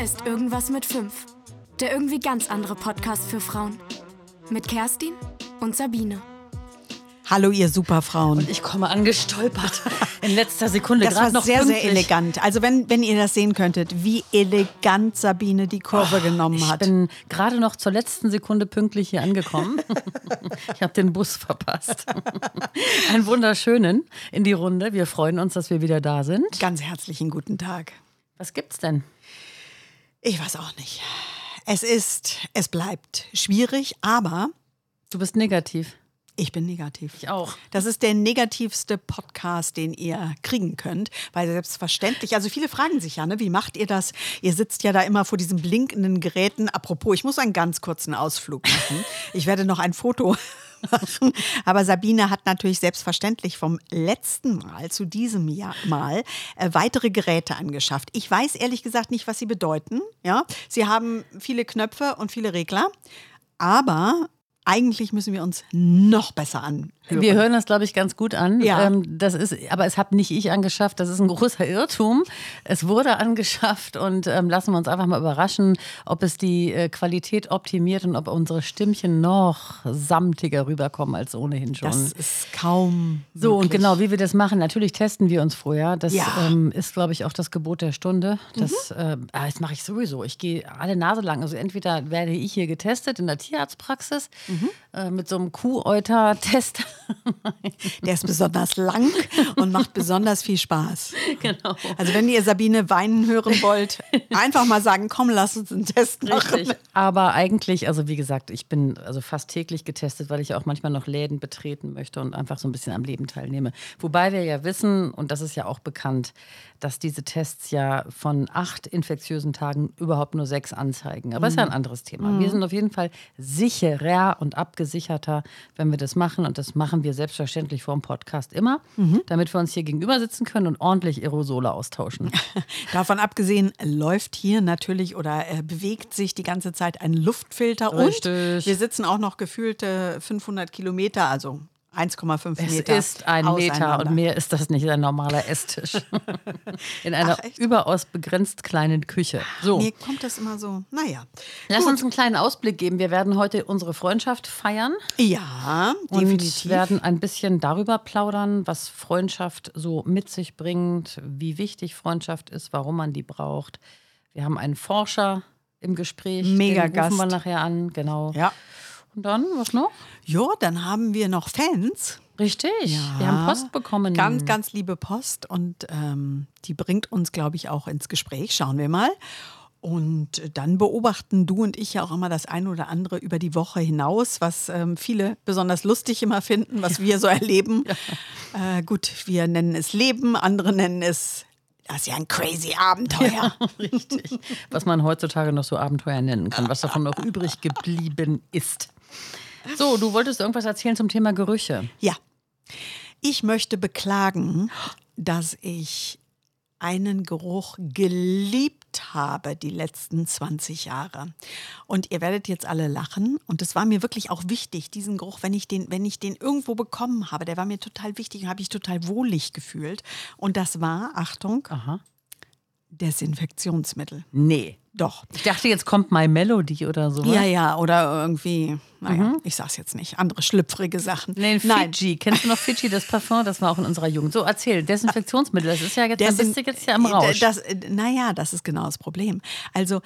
Hier ist Irgendwas mit 5. Der irgendwie ganz andere Podcast für Frauen. Mit Kerstin und Sabine. Hallo, ihr Superfrauen. Ich komme angestolpert in letzter Sekunde. Das war gerade noch sehr, pünktlich. sehr elegant. Also wenn, wenn ihr das sehen könntet, wie elegant Sabine die Kurve genommen Ich hat. bin gerade noch zur letzten Sekunde pünktlich hier angekommen. ich habe den Bus verpasst. Einen wunderschönen in die Runde. Wir freuen uns, dass wir wieder da sind. Ganz herzlichen guten Tag. Was gibt's denn? Ich weiß auch nicht. Es ist, es bleibt schwierig, aber Du bist negativ. ich bin negativ. Ich auch. Das ist der negativste Podcast, den ihr kriegen könnt, weil selbstverständlich, also viele fragen sich ja, ne, wie macht ihr das? Ihr sitzt ja da immer vor diesen blinkenden Geräten. Apropos, ich muss einen ganz kurzen Ausflug machen. Ich werde noch ein Foto Aber Sabine hat natürlich selbstverständlich vom letzten Mal zu diesem Jahr Mal äh, weitere Geräte angeschafft. Ich weiß ehrlich gesagt nicht, was sie bedeuten. Ja, sie haben viele Knöpfe und viele Regler, aber eigentlich müssen wir uns noch besser anhören. Wir hören das, glaube ich, ganz gut an. Ja. Ähm, das ist, aber es habe nicht ich angeschafft. Das ist ein großer Irrtum. Es wurde angeschafft und ähm, lassen wir uns einfach mal überraschen, ob es die äh, Qualität optimiert und ob unsere Stimmchen noch samtiger rüberkommen als ohnehin schon. Das ist kaum. So, und möglich. genau, wie wir das machen, natürlich testen wir uns vorher. Das Ja. ähm, ist, glaube ich, auch das Gebot der Stunde. Das, Mhm. äh, ah, das mache ich sowieso. Ich gehe alle Nase lang. Also entweder werde ich hier getestet in der Tierarztpraxis Mhm. äh, mit so einem Kuhäuter-Test. Der ist besonders lang und macht besonders viel Spaß. genau. Also, wenn ihr Sabine weinen hören wollt, einfach mal sagen: Komm, lass uns einen Test machen. Richtig. Aber eigentlich, also wie gesagt, ich bin also fast täglich getestet, weil ich auch manchmal noch Läden betreten möchte und einfach so ein bisschen am Leben teilnehme. Wobei wir ja wissen, und das ist ja auch bekannt, dass diese Tests ja von acht infektiösen Tagen überhaupt nur sechs anzeigen. Aber ist ja ein anderes Thema. Wir sind auf jeden Fall sicherer und abgesicherter, wenn wir das machen. Und das machen wir selbstverständlich vor dem Podcast immer, damit wir uns hier gegenüber sitzen können und ordentlich Aerosole austauschen. Davon abgesehen läuft hier natürlich oder äh, bewegt sich die ganze Zeit ein Luftfilter Richtig. und wir sitzen auch noch gefühlte 500 Kilometer, also 1,5 Es Meter. ist ein Meter und mehr ist das nicht ein normaler Esstisch. In einer Ach, überaus begrenzt kleinen Küche. So, Mir kommt das immer so, naja. lass uns einen kleinen Ausblick geben. Wir werden heute unsere Freundschaft feiern Ja, und definitiv. werden ein bisschen darüber plaudern, was Freundschaft so mit sich bringt, wie wichtig Freundschaft ist, warum man die braucht. Wir haben einen Forscher im Gespräch. Mega den rufen wir Gast. nachher an, genau. ja. Und dann, was noch? ja, dann haben wir noch Fans. Richtig, wir haben Post bekommen. Ganz, ganz liebe Post und ähm, die bringt uns, glaube ich, auch ins Gespräch. Schauen wir mal. Und dann beobachten du und ich ja auch immer das eine oder andere über die Woche hinaus, was ähm, viele besonders lustig immer finden, was wir so erleben. Äh, gut, wir nennen es Leben, andere nennen es, das ist ja ein crazy Abenteuer. Richtig. Was man heutzutage noch so Abenteuer nennen kann, was davon noch übrig geblieben ist. So, du wolltest irgendwas erzählen zum Thema Gerüche. Ja. Ich möchte beklagen, dass ich einen Geruch geliebt habe die letzten 20 Jahre. Und ihr werdet jetzt alle lachen. Und es war mir wirklich auch wichtig, diesen Geruch, wenn ich den, wenn ich den irgendwo bekommen habe, der war mir total wichtig und habe ich total wohlig gefühlt. Und das war, Achtung, Aha. Desinfektionsmittel. Nee. Doch. Ich dachte, jetzt kommt My Melody oder so. Ja, ja, oder irgendwie, naja, ich sag's jetzt nicht, andere schlüpfrige Sachen. Nee, Fiji. Kennst du noch Fiji, das Parfum? Das war auch in unserer Jugend. So, erzähl. Desinfektionsmittel, das ist ja jetzt, da bist du jetzt ja im Rausch. Das, naja, das ist genau das Problem. Also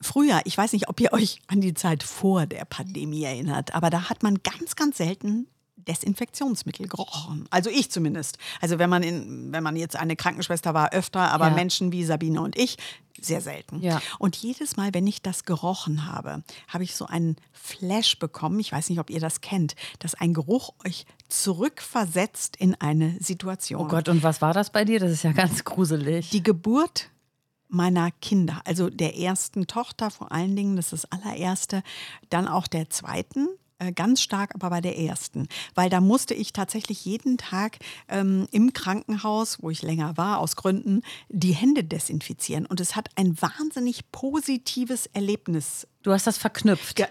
früher, ich weiß nicht, ob ihr euch an die Zeit vor der Pandemie erinnert, aber da hat man ganz, ganz selten Desinfektionsmittel gerochen. Also ich zumindest. Also wenn man in, wenn man jetzt eine Krankenschwester war, öfter, aber Ja. Menschen wie Sabine und ich, sehr selten. Ja. Und jedes Mal, wenn ich das gerochen habe, habe ich so einen Flash bekommen. Ich weiß nicht, ob ihr das kennt, dass ein Geruch euch zurückversetzt in eine Situation. oh Gott, und was war das bei dir? Das ist ja ganz gruselig. Die Geburt meiner Kinder, also der ersten Tochter vor allen Dingen, das ist das allererste, dann auch der zweiten. Äh, ganz stark aber bei der ersten, weil da musste ich tatsächlich jeden Tag ähm, im Krankenhaus, wo ich länger war, aus Gründen, die Hände desinfizieren. Und es hat ein wahnsinnig positives Erlebnis Du hast das verknüpft. ja,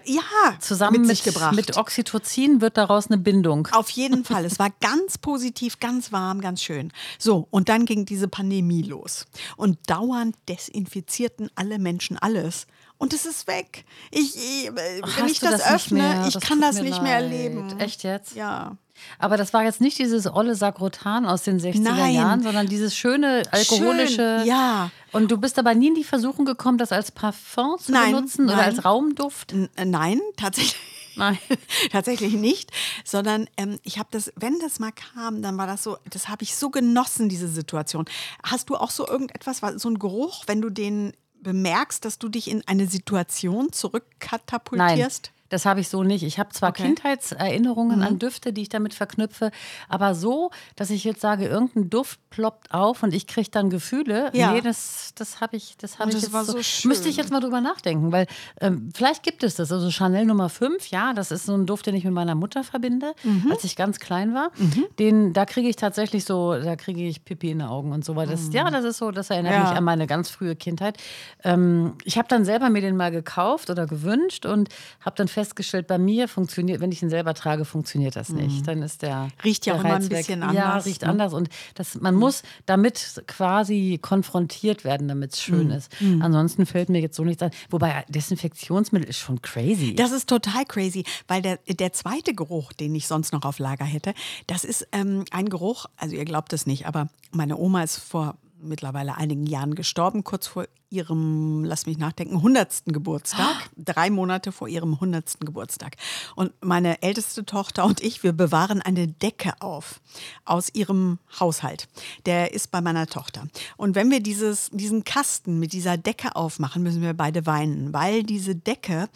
Zusammen mit, mit, mit Oxytocin wird daraus eine Bindung. Auf jeden Fall. Es war ganz positiv, ganz warm, ganz schön. So, und dann ging diese Pandemie los. Und dauernd desinfizierten alle Menschen alles. Und es ist weg. Ich, ich, wenn Hast ich das, das öffne, mehr? ich Das kann das nicht mehr leid. erleben. Echt jetzt? Ja. Aber das war jetzt nicht dieses olle Sakrotan aus den 60er Nein. Jahren, sondern dieses schöne alkoholische. Schön, ja. Und du bist aber nie in die Versuchung gekommen, das als Parfum zu Nein, benutzen oder nein. als Raumduft? N äh, nein, tatsächlich. Nein. Tatsächlich nicht, sondern ähm, ich habe das, wenn das mal kam, dann war das so, das habe ich so genossen, diese Situation. Hast du auch so irgendetwas, so einen Geruch, wenn du den bemerkst, dass du dich in eine Situation zurückkatapultierst? Das habe ich so nicht. Ich habe zwar Okay. Mhm. Kindheitserinnerungen an Düfte, die ich damit verknüpfe, aber so, dass ich jetzt sage, irgendein Duft ploppt auf und ich kriege dann Gefühle. Ja. Nee, das, das habe ich, das habe ich das jetzt so schön. Müsste ich jetzt mal drüber nachdenken, weil ähm, vielleicht gibt es das. Also Chanel Nummer 5, ja, das ist so ein Duft, den ich mit meiner Mutter verbinde, Mhm. als ich ganz klein war. Den, da kriege ich tatsächlich so, da kriege ich Pipi in den Augen und so. Weil das, Ja, das ist so, das erinnert Mhm. Ja. mich an meine ganz frühe Kindheit. Ähm, ich habe dann selber mir den mal gekauft oder gewünscht und habe dann festgestellt, bei mir funktioniert, wenn ich ihn selber trage, funktioniert das nicht. Dann ist der Mhm. Riecht ja der auch immer ein Reiz weg. bisschen Ja, anders, riecht ne? anders und das, man muss damit quasi konfrontiert werden, damit es schön Mhm. ist. Ansonsten fällt mir jetzt so nichts an. Wobei Desinfektionsmittel ist schon crazy. Das ist total crazy, weil der, der zweite Geruch, den ich sonst noch auf Lager hätte, das ist ähm, ein Geruch, also ihr glaubt es nicht, aber meine Oma ist vor mittlerweile einigen Jahren gestorben, kurz vor ihrem, lass mich nachdenken, 100. Geburtstag, drei Monate vor ihrem 100. Geburtstag. Und meine älteste Tochter und ich, wir bewahren eine Decke auf aus ihrem Haushalt. Der ist bei meiner Tochter. Und wenn wir dieses, diesen Kasten mit dieser Decke aufmachen, müssen wir beide weinen, weil diese Decke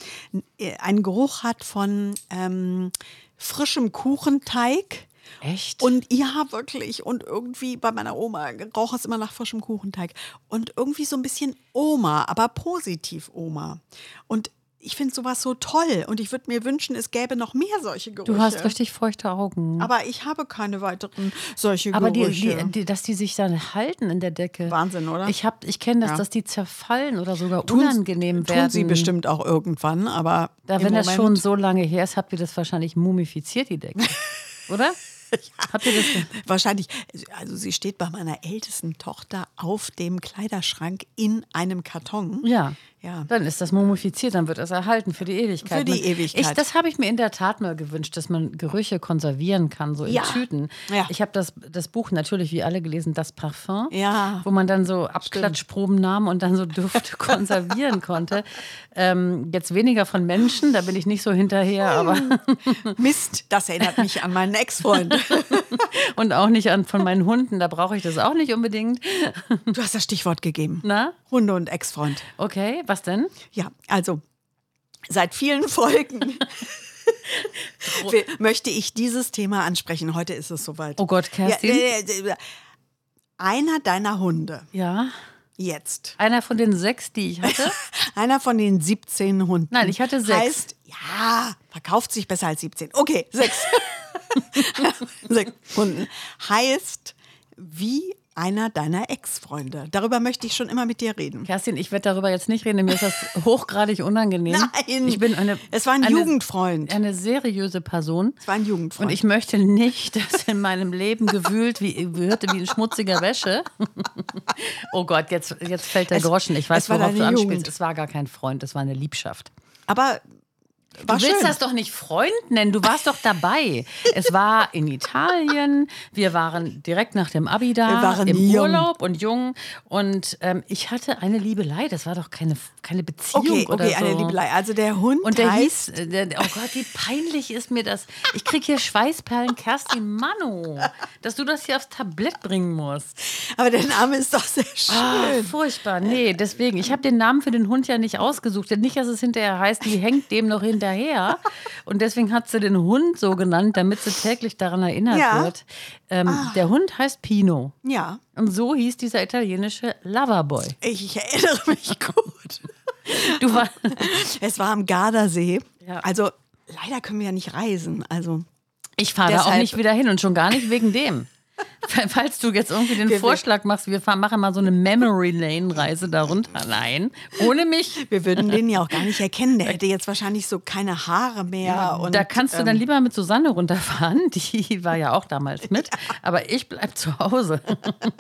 äh, einen Geruch hat von ähm, frischem Kuchenteig. Echt? Und ja, wirklich. Und irgendwie bei meiner Oma roch es immer nach frischem Kuchenteig. Und irgendwie so ein bisschen Oma, aber positiv Oma. Und ich finde sowas so toll. Und ich würde mir wünschen, es gäbe noch mehr solche Gerüche. du hast richtig feuchte Augen. Aber ich habe keine weiteren solche Aber Gerüche. die, die, dass die sich dann halten in der Decke. Wahnsinn, oder? Ich, hab- ich kenne das, Ja. dass die zerfallen oder sogar Tun's- unangenehm werden. Tun sie bestimmt auch irgendwann, aber Da, wenn das Moment, schon so lange her ist, habt ihr das wahrscheinlich mumifiziert, die Decke. oder? Habt ihr das? Wahrscheinlich, also sie steht bei meiner ältesten Tochter auf dem Kleiderschrank in einem Karton. Ja. Ja. Dann ist das mumifiziert, dann wird es erhalten für die Ewigkeit. Für die Ewigkeit. Ich, das habe ich mir in der Tat mal gewünscht, dass man Gerüche konservieren kann, so in Ja. Tüten. Ja. Ich habe das, das Buch natürlich wie alle gelesen, Das Parfum, Ja. wo man dann so Abklatschproben nahm und dann so Düfte konservieren konnte. Ähm, jetzt weniger von Menschen, da bin ich nicht so hinterher, aber Mist, das erinnert mich an meinen Ex-Freund. und auch nicht an von meinen Hunden, da brauche ich das auch nicht unbedingt. Du hast das Stichwort gegeben. Na, Hunde und Ex-Freund. okay, was denn? Ja, also seit vielen Folgen möchte ich dieses Thema ansprechen. Heute ist es soweit. Oh Gott, Kerstin? Ja, äh, äh, einer deiner Hunde, Ja, jetzt, einer von den sechs, die ich hatte. einer von den 17 Hunden. Nein, ich hatte sechs. Heißt, ja, verkauft sich besser als 17. Okay, sechs. sechs Hunden. Heißt, wie einer deiner Ex-Freunde. Darüber möchte ich schon immer mit dir reden. Kerstin, ich werde darüber jetzt nicht reden, mir ist das hochgradig unangenehm. Nein, ich bin eine. es war ein eine, Jugendfreund. Eine seriöse Person. Es war ein Jugendfreund. Und ich möchte nicht, dass in meinem Leben gewühlt wie, wird wie in schmutziger Wäsche. oh Gott, jetzt, jetzt fällt der Es- Groschen. Ich weiß, worauf du anspielst. Jugend. Es war gar kein Freund, es war eine Liebschaft. Aber war Du willst schön. das doch nicht Freund nennen, du warst doch dabei. Es war in Italien, wir waren direkt nach dem Abi da, Wir waren im jung. Urlaub und jung. Und ähm, ich hatte eine Liebelei, das war doch keine, keine Beziehung Okay, oder okay, so. eine Liebelei. Also der Hund Und der heißt, hieß, äh, der, oh Gott, wie peinlich ist mir das. Ich kriege hier Schweißperlen, Kerstin Mano, dass du das hier aufs Tablett bringen musst. aber der Name ist doch sehr Ah, schön. furchtbar. Nee, deswegen. Ich habe den Namen für den Hund ja nicht ausgesucht. Nicht, dass es hinterher heißt, die hängt dem noch hinterher. Und deswegen hat sie den Hund so genannt, damit sie täglich daran erinnert Ja. wird. Ähm, Der Hund heißt Pino. Ja, Und so hieß dieser italienische Loverboy. ich erinnere mich gut. Du war, Es war am Gardasee. Ja. Also leider können wir ja nicht reisen. Also Ich fahre da auch nicht wieder hin und schon gar nicht wegen dem. Falls du jetzt irgendwie den Wir- Vorschlag machst, wir fahren, machen mal so eine Memory Lane Reise darunter. Nein, ohne mich. wir würden den ja auch gar nicht erkennen. Der hätte jetzt wahrscheinlich so keine Haare mehr. Und, da kannst du ähm, dann lieber mit Susanne runterfahren. Die war ja auch damals mit. Aber ich bleib zu Hause.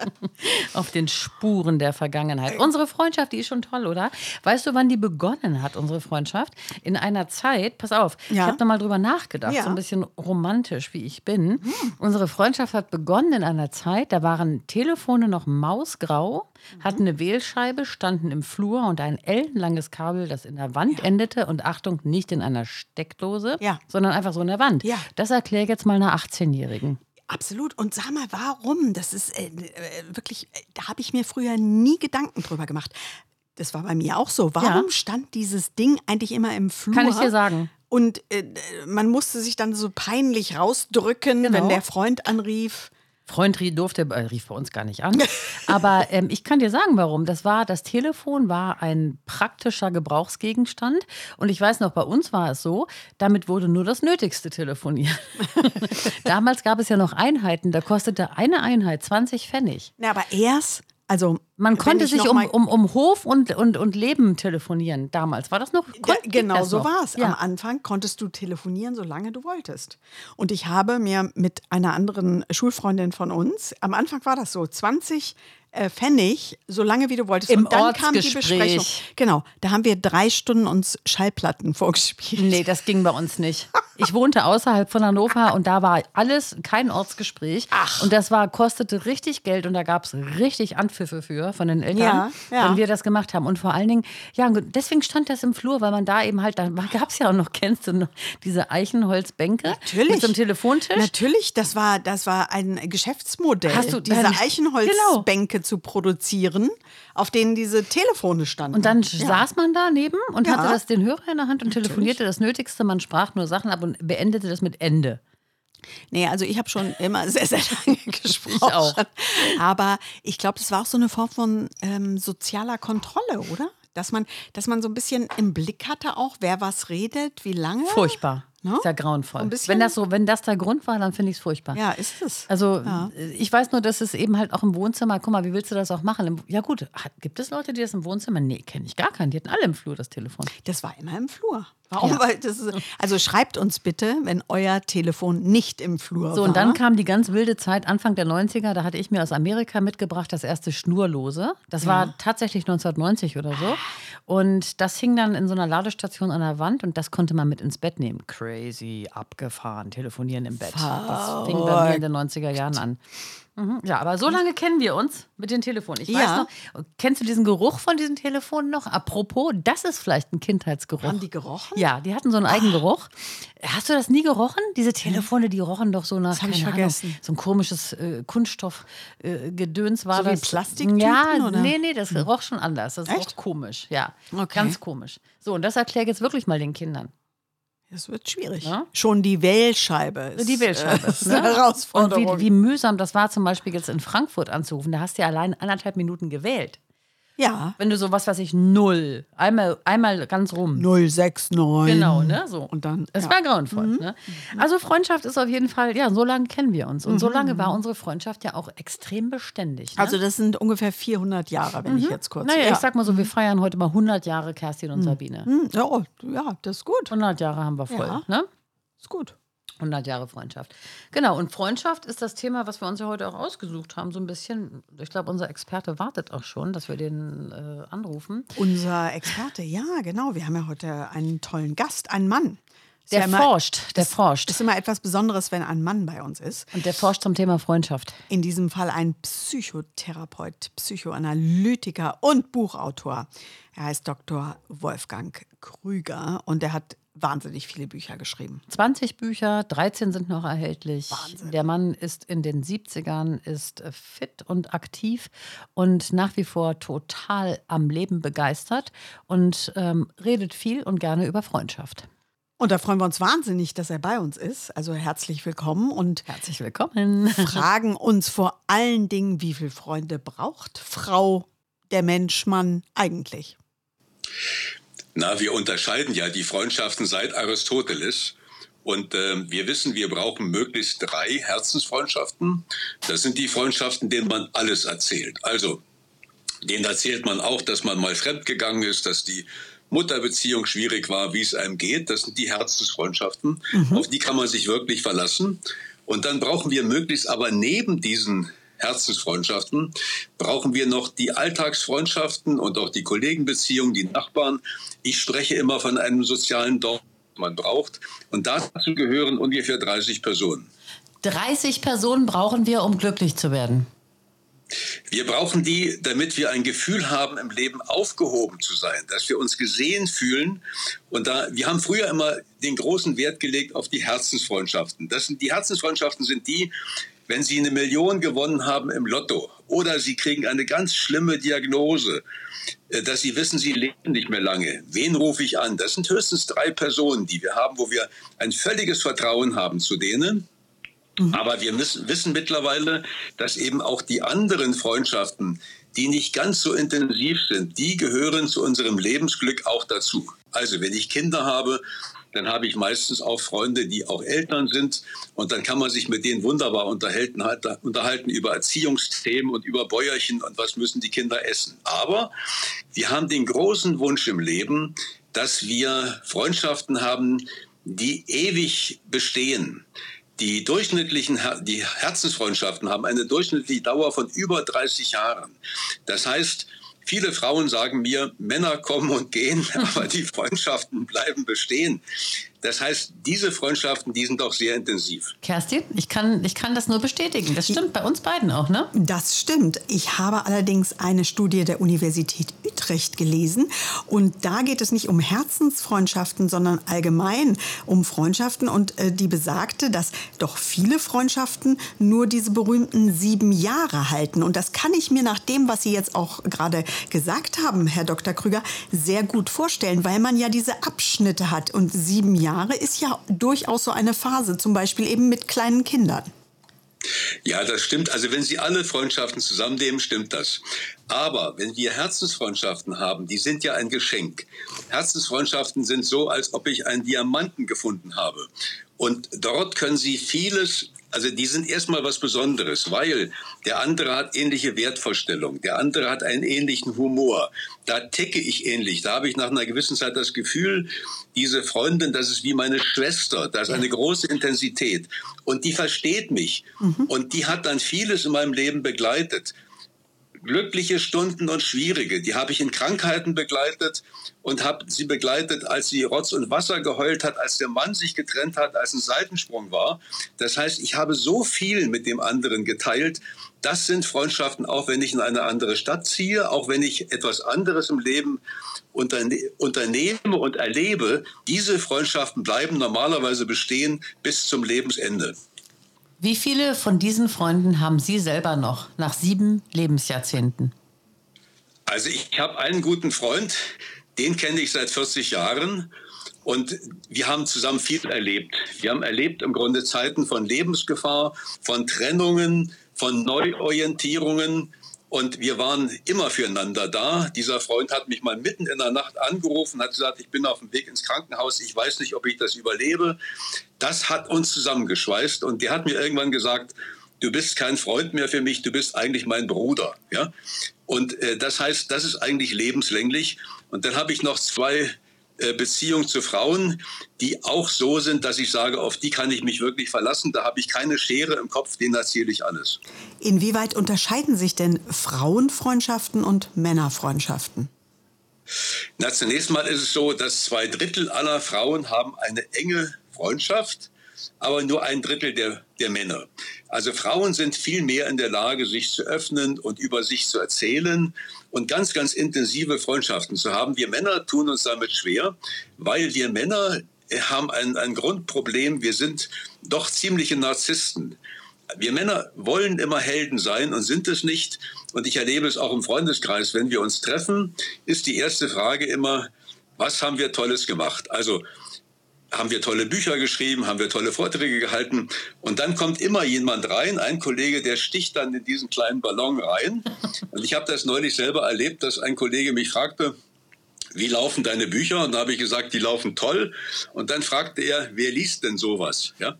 Auf den Spuren der Vergangenheit. Unsere Freundschaft, die ist schon toll, oder? Weißt du, wann die begonnen hat, unsere Freundschaft? In einer Zeit, pass auf, ich Ja. habe da mal drüber nachgedacht, Ja. so ein bisschen romantisch, wie ich bin. Unsere Freundschaft hat begonnen in einer Zeit, da waren Telefone noch mausgrau, hatten eine Wählscheibe, standen im Flur und ein ellenlanges Kabel, das in der Wand endete und Achtung, nicht in einer Steckdose, Ja. sondern einfach so in der Wand. Ja. Das erkläre ich jetzt mal einer 18-Jährigen. Absolut. Und sag mal, warum? Das ist äh, äh, wirklich, äh, da habe ich mir früher nie Gedanken drüber gemacht. Das war bei mir auch so. Warum Ja. stand dieses Ding eigentlich immer im Flur? Kann ich dir sagen. Und äh, man musste sich dann so peinlich rausdrücken, Genau. wenn der Freund anrief. Freund durfte, äh, rief bei uns gar nicht an. Aber ähm, ich kann dir sagen, warum. Das war, das Telefon war ein praktischer Gebrauchsgegenstand. Und ich weiß noch, bei uns war es so, damit wurde nur das Nötigste telefoniert. Damals gab es ja noch Einheiten, da kostete eine Einheit 20 Pfennig. Na, aber erst, also Man konnte ich sich um, um, um Hof und, und, und Leben telefonieren damals. War das noch? Kon- genau das so war es. Am Ja. Anfang konntest du telefonieren, solange du wolltest. Und ich habe mir mit einer anderen Schulfreundin von uns, am Anfang war das so, 20 äh, Pfennig, solange wie du wolltest. Im Und dann kam die. Besprechung. Genau, da haben wir drei Stunden uns Schallplatten vorgespielt. Nee, das ging bei uns nicht. Ich wohnte außerhalb von Hannover und da war alles kein Ortsgespräch. Ach. Und das war, kostete richtig Geld und da gab es richtig Anpfiffe für von den Eltern, Ja, ja. wenn wir das gemacht haben. Und vor allen Dingen, ja, deswegen stand das im Flur, weil man da eben halt, da gab es ja auch noch, kennst du noch, diese Eichenholzbänke Natürlich. mit so einem Telefontisch. Natürlich, das war, das war ein Geschäftsmodell, Hast du diese Eichenholzbänke zu produzieren, auf denen diese Telefone standen. Und dann ja. saß man daneben und Ja. hatte das den Hörer in der Hand und telefonierte das Nötigste. Man sprach nur Sachen ab und beendete das mit Ende. Nee, also ich habe schon immer sehr, sehr lange gesprochen. auch. Aber ich glaube, das war auch so eine Form von ähm, sozialer Kontrolle, oder? Dass man, dass man so ein bisschen im Blick hatte auch, wer was redet, wie lange. Furchtbar. Ne? Ist ja grauenvoll. Wenn, das so, wenn das der Grund war, dann finde ich es furchtbar. Ja, ist es. Also äh, ich weiß nur, dass es eben halt auch im Wohnzimmer, guck mal, wie willst du das auch machen? Ja gut, hat, gibt es Leute, die das im Wohnzimmer? Nee, kenne ich gar keinen. Die hatten alle im Flur das Telefon. Das war immer im Flur. Warum? Ja. Weil das ist, also schreibt uns bitte, wenn euer Telefon nicht im Flur war. So, und dann kam die ganz wilde Zeit, Anfang der 90er, da hatte ich mir aus Amerika mitgebracht das erste Schnurlose. Das war tatsächlich 1990 oder so. Und das hing dann in so einer Ladestation an der Wand und das konnte man mit ins Bett nehmen. Crazy, abgefahren, telefonieren im Bett. Das fing bei mir in den 90er Jahren an. Mhm. Ja, aber so lange kennen wir uns mit den Telefonen. Ich weiß Ja. noch, kennst du diesen Geruch von diesen Telefonen noch? Apropos, das ist vielleicht ein Kindheitsgeruch. Haben die gerochen? Ja, die hatten so einen eigenen Geruch. Hast du das nie gerochen? Diese Telefone, die rochen doch so nach. Das hab ich keine vergessen. Ahnung, so ein komisches äh, Kunststoffgedöns äh, war So wie das. Plastiktüten, Ja, oder? Nee, nee, das roch schon anders. Das roch Echt? komisch. Ja, Okay. ganz komisch. So, und das erkläre ich jetzt wirklich mal den Kindern. Das wird schwierig. Ja? Schon die Wählscheibe ist, Die Wählscheibe. äh, ist ne? eine Herausforderung. Und wie, wie mühsam das war, zum Beispiel jetzt in Frankfurt anzurufen. Da hast du ja allein anderthalb Minuten gewählt. Ja, Wenn du so, was weiß ich, null, einmal, einmal ganz rum. 069. Genau, ne? So. Und dann, Es ja. war grauenvoll. Ne? Also Freundschaft ist auf jeden Fall, ja, so lange kennen wir uns. Und so lange war unsere Freundschaft ja auch extrem beständig. Ne? Also das sind ungefähr 400 Jahre, wenn ich jetzt kurz... naja, ja. ich sag mal so, wir feiern heute mal 100 Jahre Kerstin und Sabine. Hm, ja, oh, ja, das ist gut. 100 Jahre haben wir voll. Ja. Ne? Ist gut. 100 Jahre Freundschaft. Genau, und Freundschaft ist das Thema, was wir uns ja heute auch ausgesucht haben, so ein bisschen. Ich glaube, unser Experte wartet auch schon, dass wir den äh, anrufen. Unser Experte, ja, genau. Wir haben ja heute einen tollen Gast, einen Mann. Der ja immer, forscht, der ist, forscht. Ist immer etwas Besonderes, wenn ein Mann bei uns ist. Und der forscht zum Thema Freundschaft. In diesem Fall ein Psychotherapeut, Psychoanalytiker und Buchautor. Er heißt Dr. Wolfgang Krüger und er hat wahnsinnig viele Bücher geschrieben. 20 Bücher, 13 sind noch erhältlich. Wahnsinn. Der Mann ist in den 70ern, ist fit und aktiv und nach wie vor total am Leben begeistert und ähm, redet viel und gerne über Freundschaft. Und da freuen wir uns wahnsinnig, dass er bei uns ist. Also herzlich willkommen und Herzlich willkommen. fragen uns vor allen Dingen, wie viele Freunde braucht Frau, der Mensch, Mann eigentlich? Na, wir unterscheiden ja die Freundschaften seit Aristoteles. Und äh, wir wissen, wir brauchen möglichst drei Herzensfreundschaften. Das sind die Freundschaften, denen man alles erzählt. Also, denen erzählt man auch, dass man mal fremdgegangen ist, dass die Mutterbeziehung schwierig war, wie es einem geht. Das sind die Herzensfreundschaften. Mhm. Auf die kann man sich wirklich verlassen. Und dann brauchen wir möglichst aber neben diesen Herzensfreundschaften, brauchen wir noch die Alltagsfreundschaften und auch die Kollegenbeziehungen, die Nachbarn. Ich spreche immer von einem sozialen Dorf, man braucht. Und dazu gehören ungefähr 30 Personen. 30 Personen brauchen wir, um glücklich zu werden. Wir brauchen die, damit wir ein Gefühl haben, im Leben aufgehoben zu sein, dass wir uns gesehen fühlen. Und da, wir haben früher immer den großen Wert gelegt auf die Herzensfreundschaften. Das sind, die Herzensfreundschaften sind die, wenn Sie eine Million gewonnen haben im Lotto oder Sie kriegen eine ganz schlimme Diagnose, äh, dass Sie wissen, Sie leben nicht mehr lange. Wen rufe ich an? Das sind höchstens drei Personen, die wir haben, wo wir ein völliges Vertrauen haben zu denen. Mhm. Aber wir müssen, wissen mittlerweile, dass eben auch die anderen Freundschaften, die nicht ganz so intensiv sind, die gehören zu unserem Lebensglück auch dazu. Also wenn ich Kinder habe, dann habe ich meistens auch Freunde, die auch Eltern sind. Und dann kann man sich mit denen wunderbar unterhalten, halt, unterhalten über Erziehungsthemen und über Bäuerchen und was müssen die Kinder essen. Aber wir haben den großen Wunsch im Leben, dass wir Freundschaften haben, die ewig bestehen. Die durchschnittlichen, die Herzensfreundschaften haben eine durchschnittliche Dauer von über 30 Jahren. Das heißt, Viele Frauen sagen mir, Männer kommen und gehen, aber die Freundschaften bleiben bestehen. Das heißt, diese Freundschaften, die sind auch sehr intensiv. Kerstin, ich kann, ich kann das nur bestätigen. Das stimmt bei uns beiden auch, ne? Das stimmt. Ich habe allerdings eine Studie der Universität Utrecht gelesen. Und da geht es nicht um Herzensfreundschaften, sondern allgemein um Freundschaften. Und äh, die besagte, dass doch viele Freundschaften nur diese berühmten sieben Jahre halten. Und das kann ich mir nach dem, was Sie jetzt auch gerade gesagt haben, Herr Dr. Krüger, sehr gut vorstellen, weil man ja diese Abschnitte hat. Und sieben Jahre Jahre ist ja durchaus so eine Phase, zum Beispiel eben mit kleinen Kindern. Ja, das stimmt. Also wenn Sie alle Freundschaften zusammennehmen, stimmt das. Aber wenn wir Herzensfreundschaften haben, die sind ja ein Geschenk. Herzensfreundschaften sind so, als ob ich einen Diamanten gefunden habe. Und dort können Sie vieles also die sind erstmal was Besonderes, weil der andere hat ähnliche Wertvorstellungen, der andere hat einen ähnlichen Humor. Da ticke ich ähnlich. Da habe ich nach einer gewissen Zeit das Gefühl, diese Freundin, das ist wie meine Schwester, da ist eine große Intensität und die versteht mich mhm. und die hat dann vieles in meinem Leben begleitet glückliche Stunden und schwierige. Die habe ich in Krankheiten begleitet und habe sie begleitet, als sie Rotz und Wasser geheult hat, als der Mann sich getrennt hat, als ein Seitensprung war. Das heißt, ich habe so viel mit dem anderen geteilt. Das sind Freundschaften, auch wenn ich in eine andere Stadt ziehe, auch wenn ich etwas anderes im Leben unterne unternehme und erlebe. Diese Freundschaften bleiben normalerweise bestehen bis zum Lebensende. Wie viele von diesen Freunden haben Sie selber noch nach sieben Lebensjahrzehnten? Also ich habe einen guten Freund, den kenne ich seit 40 Jahren und wir haben zusammen viel erlebt. Wir haben erlebt im Grunde Zeiten von Lebensgefahr, von Trennungen, von Neuorientierungen. Und wir waren immer füreinander da. Dieser Freund hat mich mal mitten in der Nacht angerufen, hat gesagt, ich bin auf dem Weg ins Krankenhaus, ich weiß nicht, ob ich das überlebe. Das hat uns zusammengeschweißt und der hat mir irgendwann gesagt, du bist kein Freund mehr für mich, du bist eigentlich mein Bruder. Ja? Und äh, das heißt, das ist eigentlich lebenslänglich. Und dann habe ich noch zwei Beziehung zu Frauen, die auch so sind, dass ich sage, auf die kann ich mich wirklich verlassen. Da habe ich keine Schere im Kopf, denen erzähle ich alles. Inwieweit unterscheiden sich denn Frauenfreundschaften und Männerfreundschaften? Na, zunächst mal ist es so, dass zwei Drittel aller Frauen haben eine enge Freundschaft, aber nur ein Drittel der, der Männer. Also Frauen sind viel mehr in der Lage, sich zu öffnen und über sich zu erzählen und ganz, ganz intensive Freundschaften zu haben. Wir Männer tun uns damit schwer, weil wir Männer haben ein, ein Grundproblem. Wir sind doch ziemliche Narzissten. Wir Männer wollen immer Helden sein und sind es nicht. Und ich erlebe es auch im Freundeskreis. Wenn wir uns treffen, ist die erste Frage immer, was haben wir Tolles gemacht? Also haben wir tolle Bücher geschrieben, haben wir tolle Vorträge gehalten. Und dann kommt immer jemand rein, ein Kollege, der sticht dann in diesen kleinen Ballon rein. Und ich habe das neulich selber erlebt, dass ein Kollege mich fragte, wie laufen deine Bücher? Und da habe ich gesagt, die laufen toll. Und dann fragte er, wer liest denn sowas? Ja?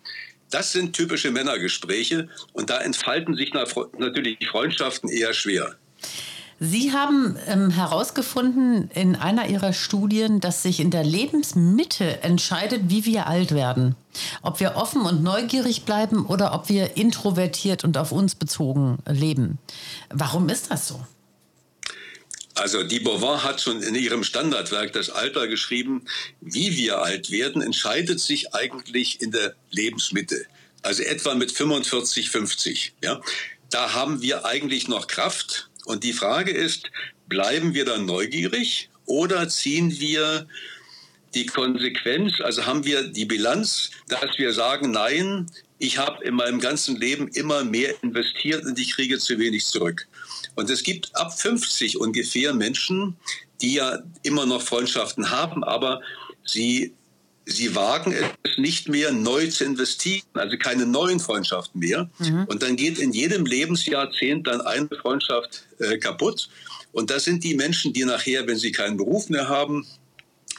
Das sind typische Männergespräche und da entfalten sich natürlich Freundschaften eher schwer. Sie haben ähm, herausgefunden in einer Ihrer Studien, dass sich in der Lebensmitte entscheidet, wie wir alt werden. Ob wir offen und neugierig bleiben oder ob wir introvertiert und auf uns bezogen leben. Warum ist das so? Also die Beauvoir hat schon in ihrem Standardwerk das Alter geschrieben, wie wir alt werden, entscheidet sich eigentlich in der Lebensmitte. Also etwa mit 45, 50. Ja? Da haben wir eigentlich noch Kraft. Und die Frage ist, bleiben wir dann neugierig oder ziehen wir die Konsequenz, also haben wir die Bilanz, dass wir sagen, nein, ich habe in meinem ganzen Leben immer mehr investiert und ich kriege zu wenig zurück. Und es gibt ab 50 ungefähr Menschen, die ja immer noch Freundschaften haben, aber sie, sie wagen es nicht mehr neu zu investieren, also keine neuen Freundschaften mehr. Mhm. Und dann geht in jedem Lebensjahrzehnt dann eine Freundschaft äh, kaputt. Und das sind die Menschen, die nachher, wenn sie keinen Beruf mehr haben,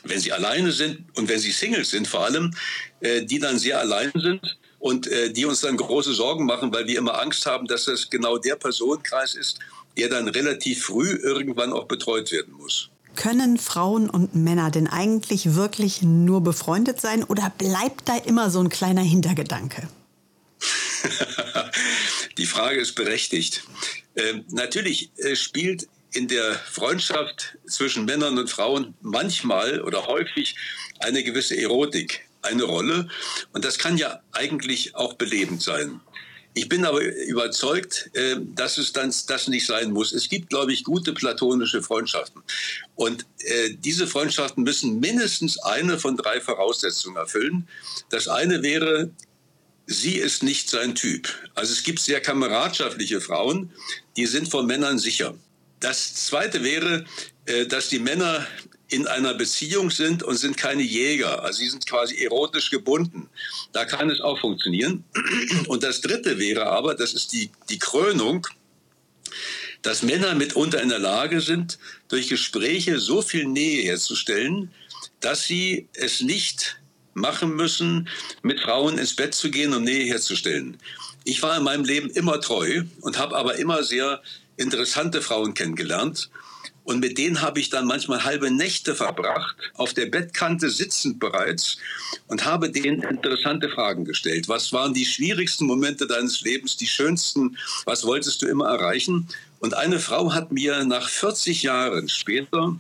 wenn sie alleine sind und wenn sie Singles sind vor allem, äh, die dann sehr allein sind und äh, die uns dann große Sorgen machen, weil wir immer Angst haben, dass das genau der Personenkreis ist, der dann relativ früh irgendwann auch betreut werden muss. Können Frauen und Männer denn eigentlich wirklich nur befreundet sein oder bleibt da immer so ein kleiner Hintergedanke? Die Frage ist berechtigt. Äh, natürlich äh, spielt in der Freundschaft zwischen Männern und Frauen manchmal oder häufig eine gewisse Erotik eine Rolle. Und das kann ja eigentlich auch belebend sein. Ich bin aber überzeugt, äh, dass es dann das nicht sein muss. Es gibt, glaube ich, gute platonische Freundschaften. Und äh, diese Freundschaften müssen mindestens eine von drei Voraussetzungen erfüllen. Das eine wäre, sie ist nicht sein Typ. Also es gibt sehr kameradschaftliche Frauen, die sind von Männern sicher. Das zweite wäre, äh, dass die Männer in einer Beziehung sind und sind keine Jäger. Also sie sind quasi erotisch gebunden. Da kann es auch funktionieren. Und das Dritte wäre aber, das ist die, die Krönung, dass Männer mitunter in der Lage sind, durch Gespräche so viel Nähe herzustellen, dass sie es nicht machen müssen, mit Frauen ins Bett zu gehen, um Nähe herzustellen. Ich war in meinem Leben immer treu und habe aber immer sehr interessante Frauen kennengelernt. Und mit denen habe ich dann manchmal halbe Nächte verbracht, auf der Bettkante sitzend bereits und habe denen interessante Fragen gestellt. Was waren die schwierigsten Momente deines Lebens, die schönsten? Was wolltest du immer erreichen? Und eine Frau hat mir nach 40 Jahren später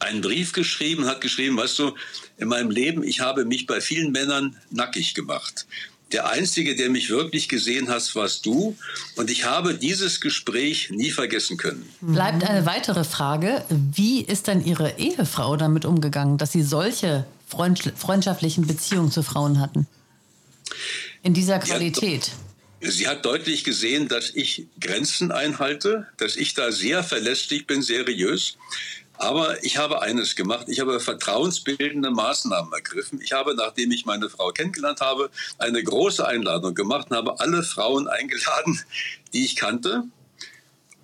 einen Brief geschrieben, hat geschrieben, weißt du, in meinem Leben, ich habe mich bei vielen Männern nackig gemacht. Der Einzige, der mich wirklich gesehen hat, warst du. Und ich habe dieses Gespräch nie vergessen können. Bleibt eine weitere Frage. Wie ist denn Ihre Ehefrau damit umgegangen, dass Sie solche freundschaftlichen Beziehungen zu Frauen hatten? In dieser Qualität? Sie hat deutlich gesehen, dass ich Grenzen einhalte, dass ich da sehr verlässlich bin, seriös. Aber ich habe eines gemacht. Ich habe vertrauensbildende Maßnahmen ergriffen. Ich habe, nachdem ich meine Frau kennengelernt habe, eine große Einladung gemacht und habe alle Frauen eingeladen, die ich kannte.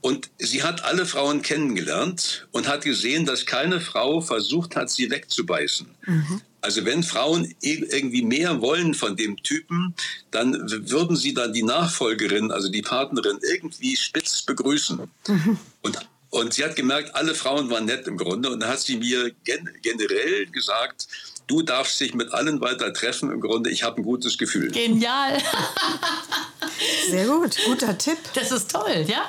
Und sie hat alle Frauen kennengelernt und hat gesehen, dass keine Frau versucht hat, sie wegzubeißen. Mhm. Also wenn Frauen irgendwie mehr wollen von dem Typen, dann würden sie dann die Nachfolgerin, also die Partnerin, irgendwie spitz begrüßen. Mhm. Und und sie hat gemerkt, alle Frauen waren nett im Grunde. Und dann hat sie mir gen generell gesagt, du darfst dich mit allen weiter treffen. Im Grunde, ich habe ein gutes Gefühl. Genial. Sehr gut, guter Tipp. Das ist toll, ja.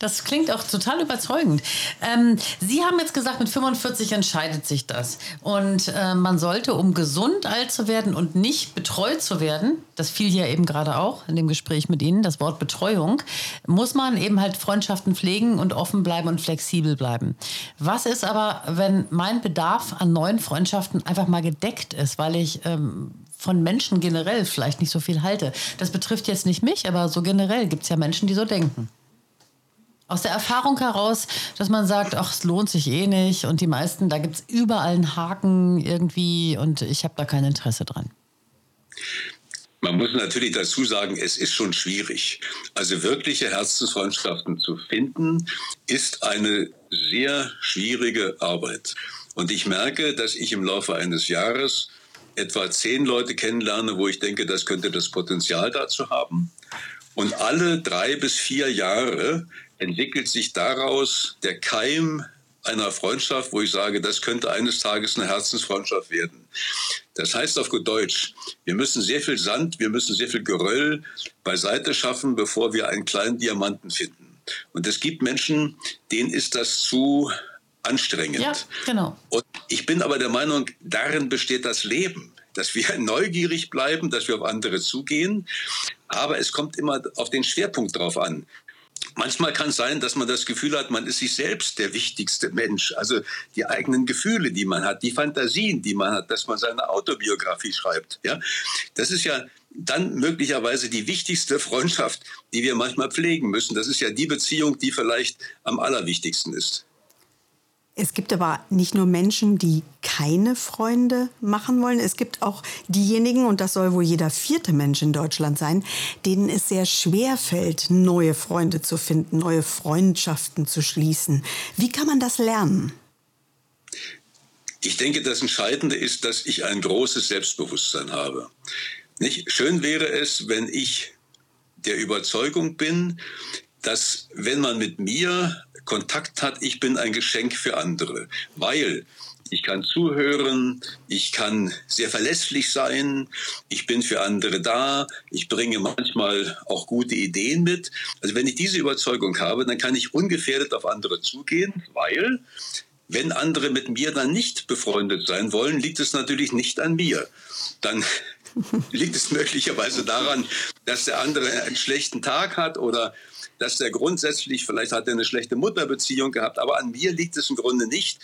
Das klingt auch total überzeugend. Ähm, Sie haben jetzt gesagt, mit 45 entscheidet sich das. Und äh, man sollte, um gesund alt zu werden und nicht betreut zu werden, das fiel hier eben gerade auch in dem Gespräch mit Ihnen, das Wort Betreuung, muss man eben halt Freundschaften pflegen und offen bleiben und flexibel bleiben. Was ist aber, wenn mein Bedarf an neuen Freundschaften einfach mal gedeckt ist, weil ich ähm, von Menschen generell vielleicht nicht so viel halte? Das betrifft jetzt nicht mich, aber so generell gibt es ja Menschen, die so denken. Aus der Erfahrung heraus, dass man sagt, ach, es lohnt sich eh nicht und die meisten, da gibt es überall einen Haken irgendwie und ich habe da kein Interesse dran. Man muss natürlich dazu sagen, es ist schon schwierig. Also wirkliche Herzensfreundschaften zu finden, ist eine sehr schwierige Arbeit. Und ich merke, dass ich im Laufe eines Jahres etwa zehn Leute kennenlerne, wo ich denke, das könnte das Potenzial dazu haben. Und alle drei bis vier Jahre entwickelt sich daraus der Keim einer Freundschaft, wo ich sage, das könnte eines Tages eine Herzensfreundschaft werden. Das heißt auf gut Deutsch, wir müssen sehr viel Sand, wir müssen sehr viel Geröll beiseite schaffen, bevor wir einen kleinen Diamanten finden. Und es gibt Menschen, denen ist das zu anstrengend. Ja, genau. Und ich bin aber der Meinung, darin besteht das Leben, dass wir neugierig bleiben, dass wir auf andere zugehen. Aber es kommt immer auf den Schwerpunkt drauf an. Manchmal kann es sein, dass man das Gefühl hat, man ist sich selbst der wichtigste Mensch. Also die eigenen Gefühle, die man hat, die Fantasien, die man hat, dass man seine Autobiografie schreibt. Ja, das ist ja dann möglicherweise die wichtigste Freundschaft, die wir manchmal pflegen müssen. Das ist ja die Beziehung, die vielleicht am allerwichtigsten ist. Es gibt aber nicht nur Menschen, die keine Freunde machen wollen. Es gibt auch diejenigen, und das soll wohl jeder vierte Mensch in Deutschland sein, denen es sehr schwer fällt, neue Freunde zu finden, neue Freundschaften zu schließen. Wie kann man das lernen? Ich denke, das Entscheidende ist, dass ich ein großes Selbstbewusstsein habe. Nicht? Schön wäre es, wenn ich der Überzeugung bin, dass wenn man mit mir Kontakt hat, ich bin ein Geschenk für andere, weil ich kann zuhören, ich kann sehr verlässlich sein, ich bin für andere da, ich bringe manchmal auch gute Ideen mit. Also wenn ich diese Überzeugung habe, dann kann ich ungefährdet auf andere zugehen, weil wenn andere mit mir dann nicht befreundet sein wollen, liegt es natürlich nicht an mir. Dann liegt es möglicherweise daran, dass der andere einen schlechten Tag hat oder dass der grundsätzlich, vielleicht hat er eine schlechte Mutterbeziehung gehabt, aber an mir liegt es im Grunde nicht.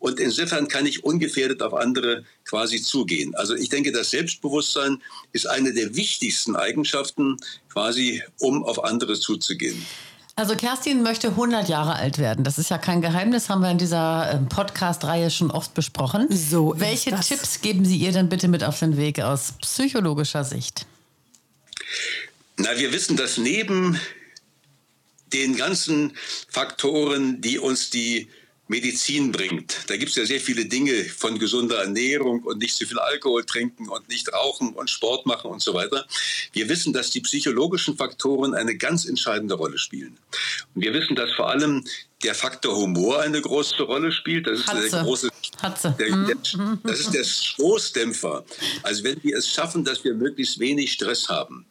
Und insofern kann ich ungefährdet auf andere quasi zugehen. Also ich denke, das Selbstbewusstsein ist eine der wichtigsten Eigenschaften quasi, um auf andere zuzugehen. Also Kerstin möchte 100 Jahre alt werden. Das ist ja kein Geheimnis, haben wir in dieser ähm, Podcast-Reihe schon oft besprochen. So Welche Tipps geben Sie ihr denn bitte mit auf den Weg aus psychologischer Sicht? Na, wir wissen, dass neben den ganzen Faktoren, die uns die Medizin bringt. Da gibt es ja sehr viele Dinge von gesunder Ernährung und nicht zu viel Alkohol trinken und nicht rauchen und Sport machen und so weiter. Wir wissen, dass die psychologischen Faktoren eine ganz entscheidende Rolle spielen. Und wir wissen, dass vor allem der Faktor Humor eine große Rolle spielt. Das ist Hatze. der große, der, der, das ist der Stoßdämpfer. Also wenn wir es schaffen, dass wir möglichst wenig Stress haben,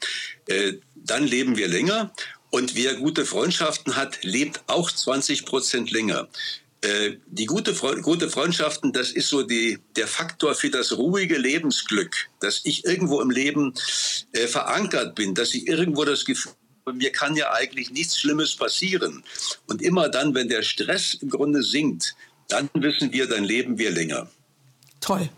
äh, dann leben wir länger. Und wer gute Freundschaften hat, lebt auch 20 Prozent länger. Äh, die gute, gute Freundschaften, das ist so die, der Faktor für das ruhige Lebensglück, dass ich irgendwo im Leben äh, verankert bin, dass ich irgendwo das Gefühl mir kann ja eigentlich nichts Schlimmes passieren. Und immer dann, wenn der Stress im Grunde sinkt, dann wissen wir, dann leben wir länger. Toll.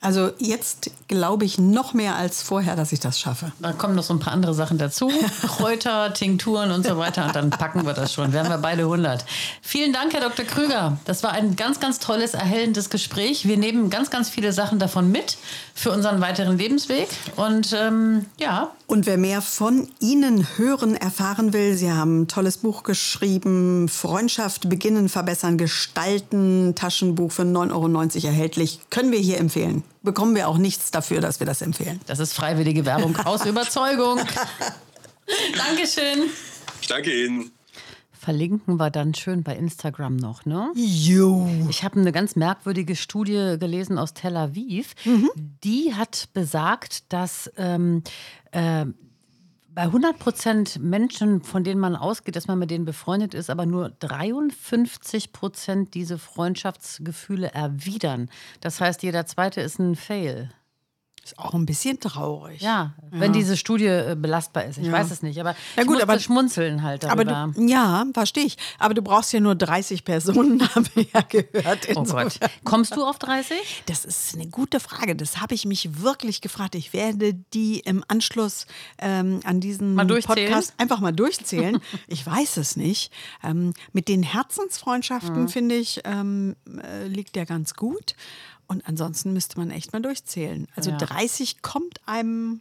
Also jetzt glaube ich noch mehr als vorher, dass ich das schaffe. Da kommen noch so ein paar andere Sachen dazu. Kräuter, Tinkturen und so weiter. Und dann packen wir das schon. Werden wir beide 100. Vielen Dank, Herr Dr. Krüger. Das war ein ganz, ganz tolles, erhellendes Gespräch. Wir nehmen ganz, ganz viele Sachen davon mit für unseren weiteren Lebensweg. Und ähm, ja. Und wer mehr von Ihnen hören, erfahren will, Sie haben ein tolles Buch geschrieben, Freundschaft beginnen, verbessern, gestalten, Taschenbuch für 9,90 Euro erhältlich. Können wir hier empfehlen bekommen wir auch nichts dafür, dass wir das empfehlen. Das ist freiwillige Werbung aus Überzeugung. Dankeschön. Ich danke Ihnen. Verlinken wir dann schön bei Instagram noch, ne? Jo. Ich habe eine ganz merkwürdige Studie gelesen aus Tel Aviv. Mhm. Die hat besagt, dass ähm, äh, bei 100 Prozent Menschen, von denen man ausgeht, dass man mit denen befreundet ist, aber nur 53 Prozent diese Freundschaftsgefühle erwidern. Das heißt, jeder zweite ist ein Fail. Ist auch ein bisschen traurig. Ja, ja. wenn diese Studie äh, belastbar ist. Ich ja. weiß es nicht, aber ja, gut, ich aber schmunzeln halt darüber. Aber du, ja, verstehe ich. Aber du brauchst ja nur 30 Personen, haben wir ja gehört. Oh Gott. Kommst du auf 30? Das ist eine gute Frage. Das habe ich mich wirklich gefragt. Ich werde die im Anschluss ähm, an diesen Podcast einfach mal durchzählen. ich weiß es nicht. Ähm, mit den Herzensfreundschaften, mhm. finde ich, ähm, äh, liegt der ganz gut. Und ansonsten müsste man echt mal durchzählen. Also ja. 30 kommt einem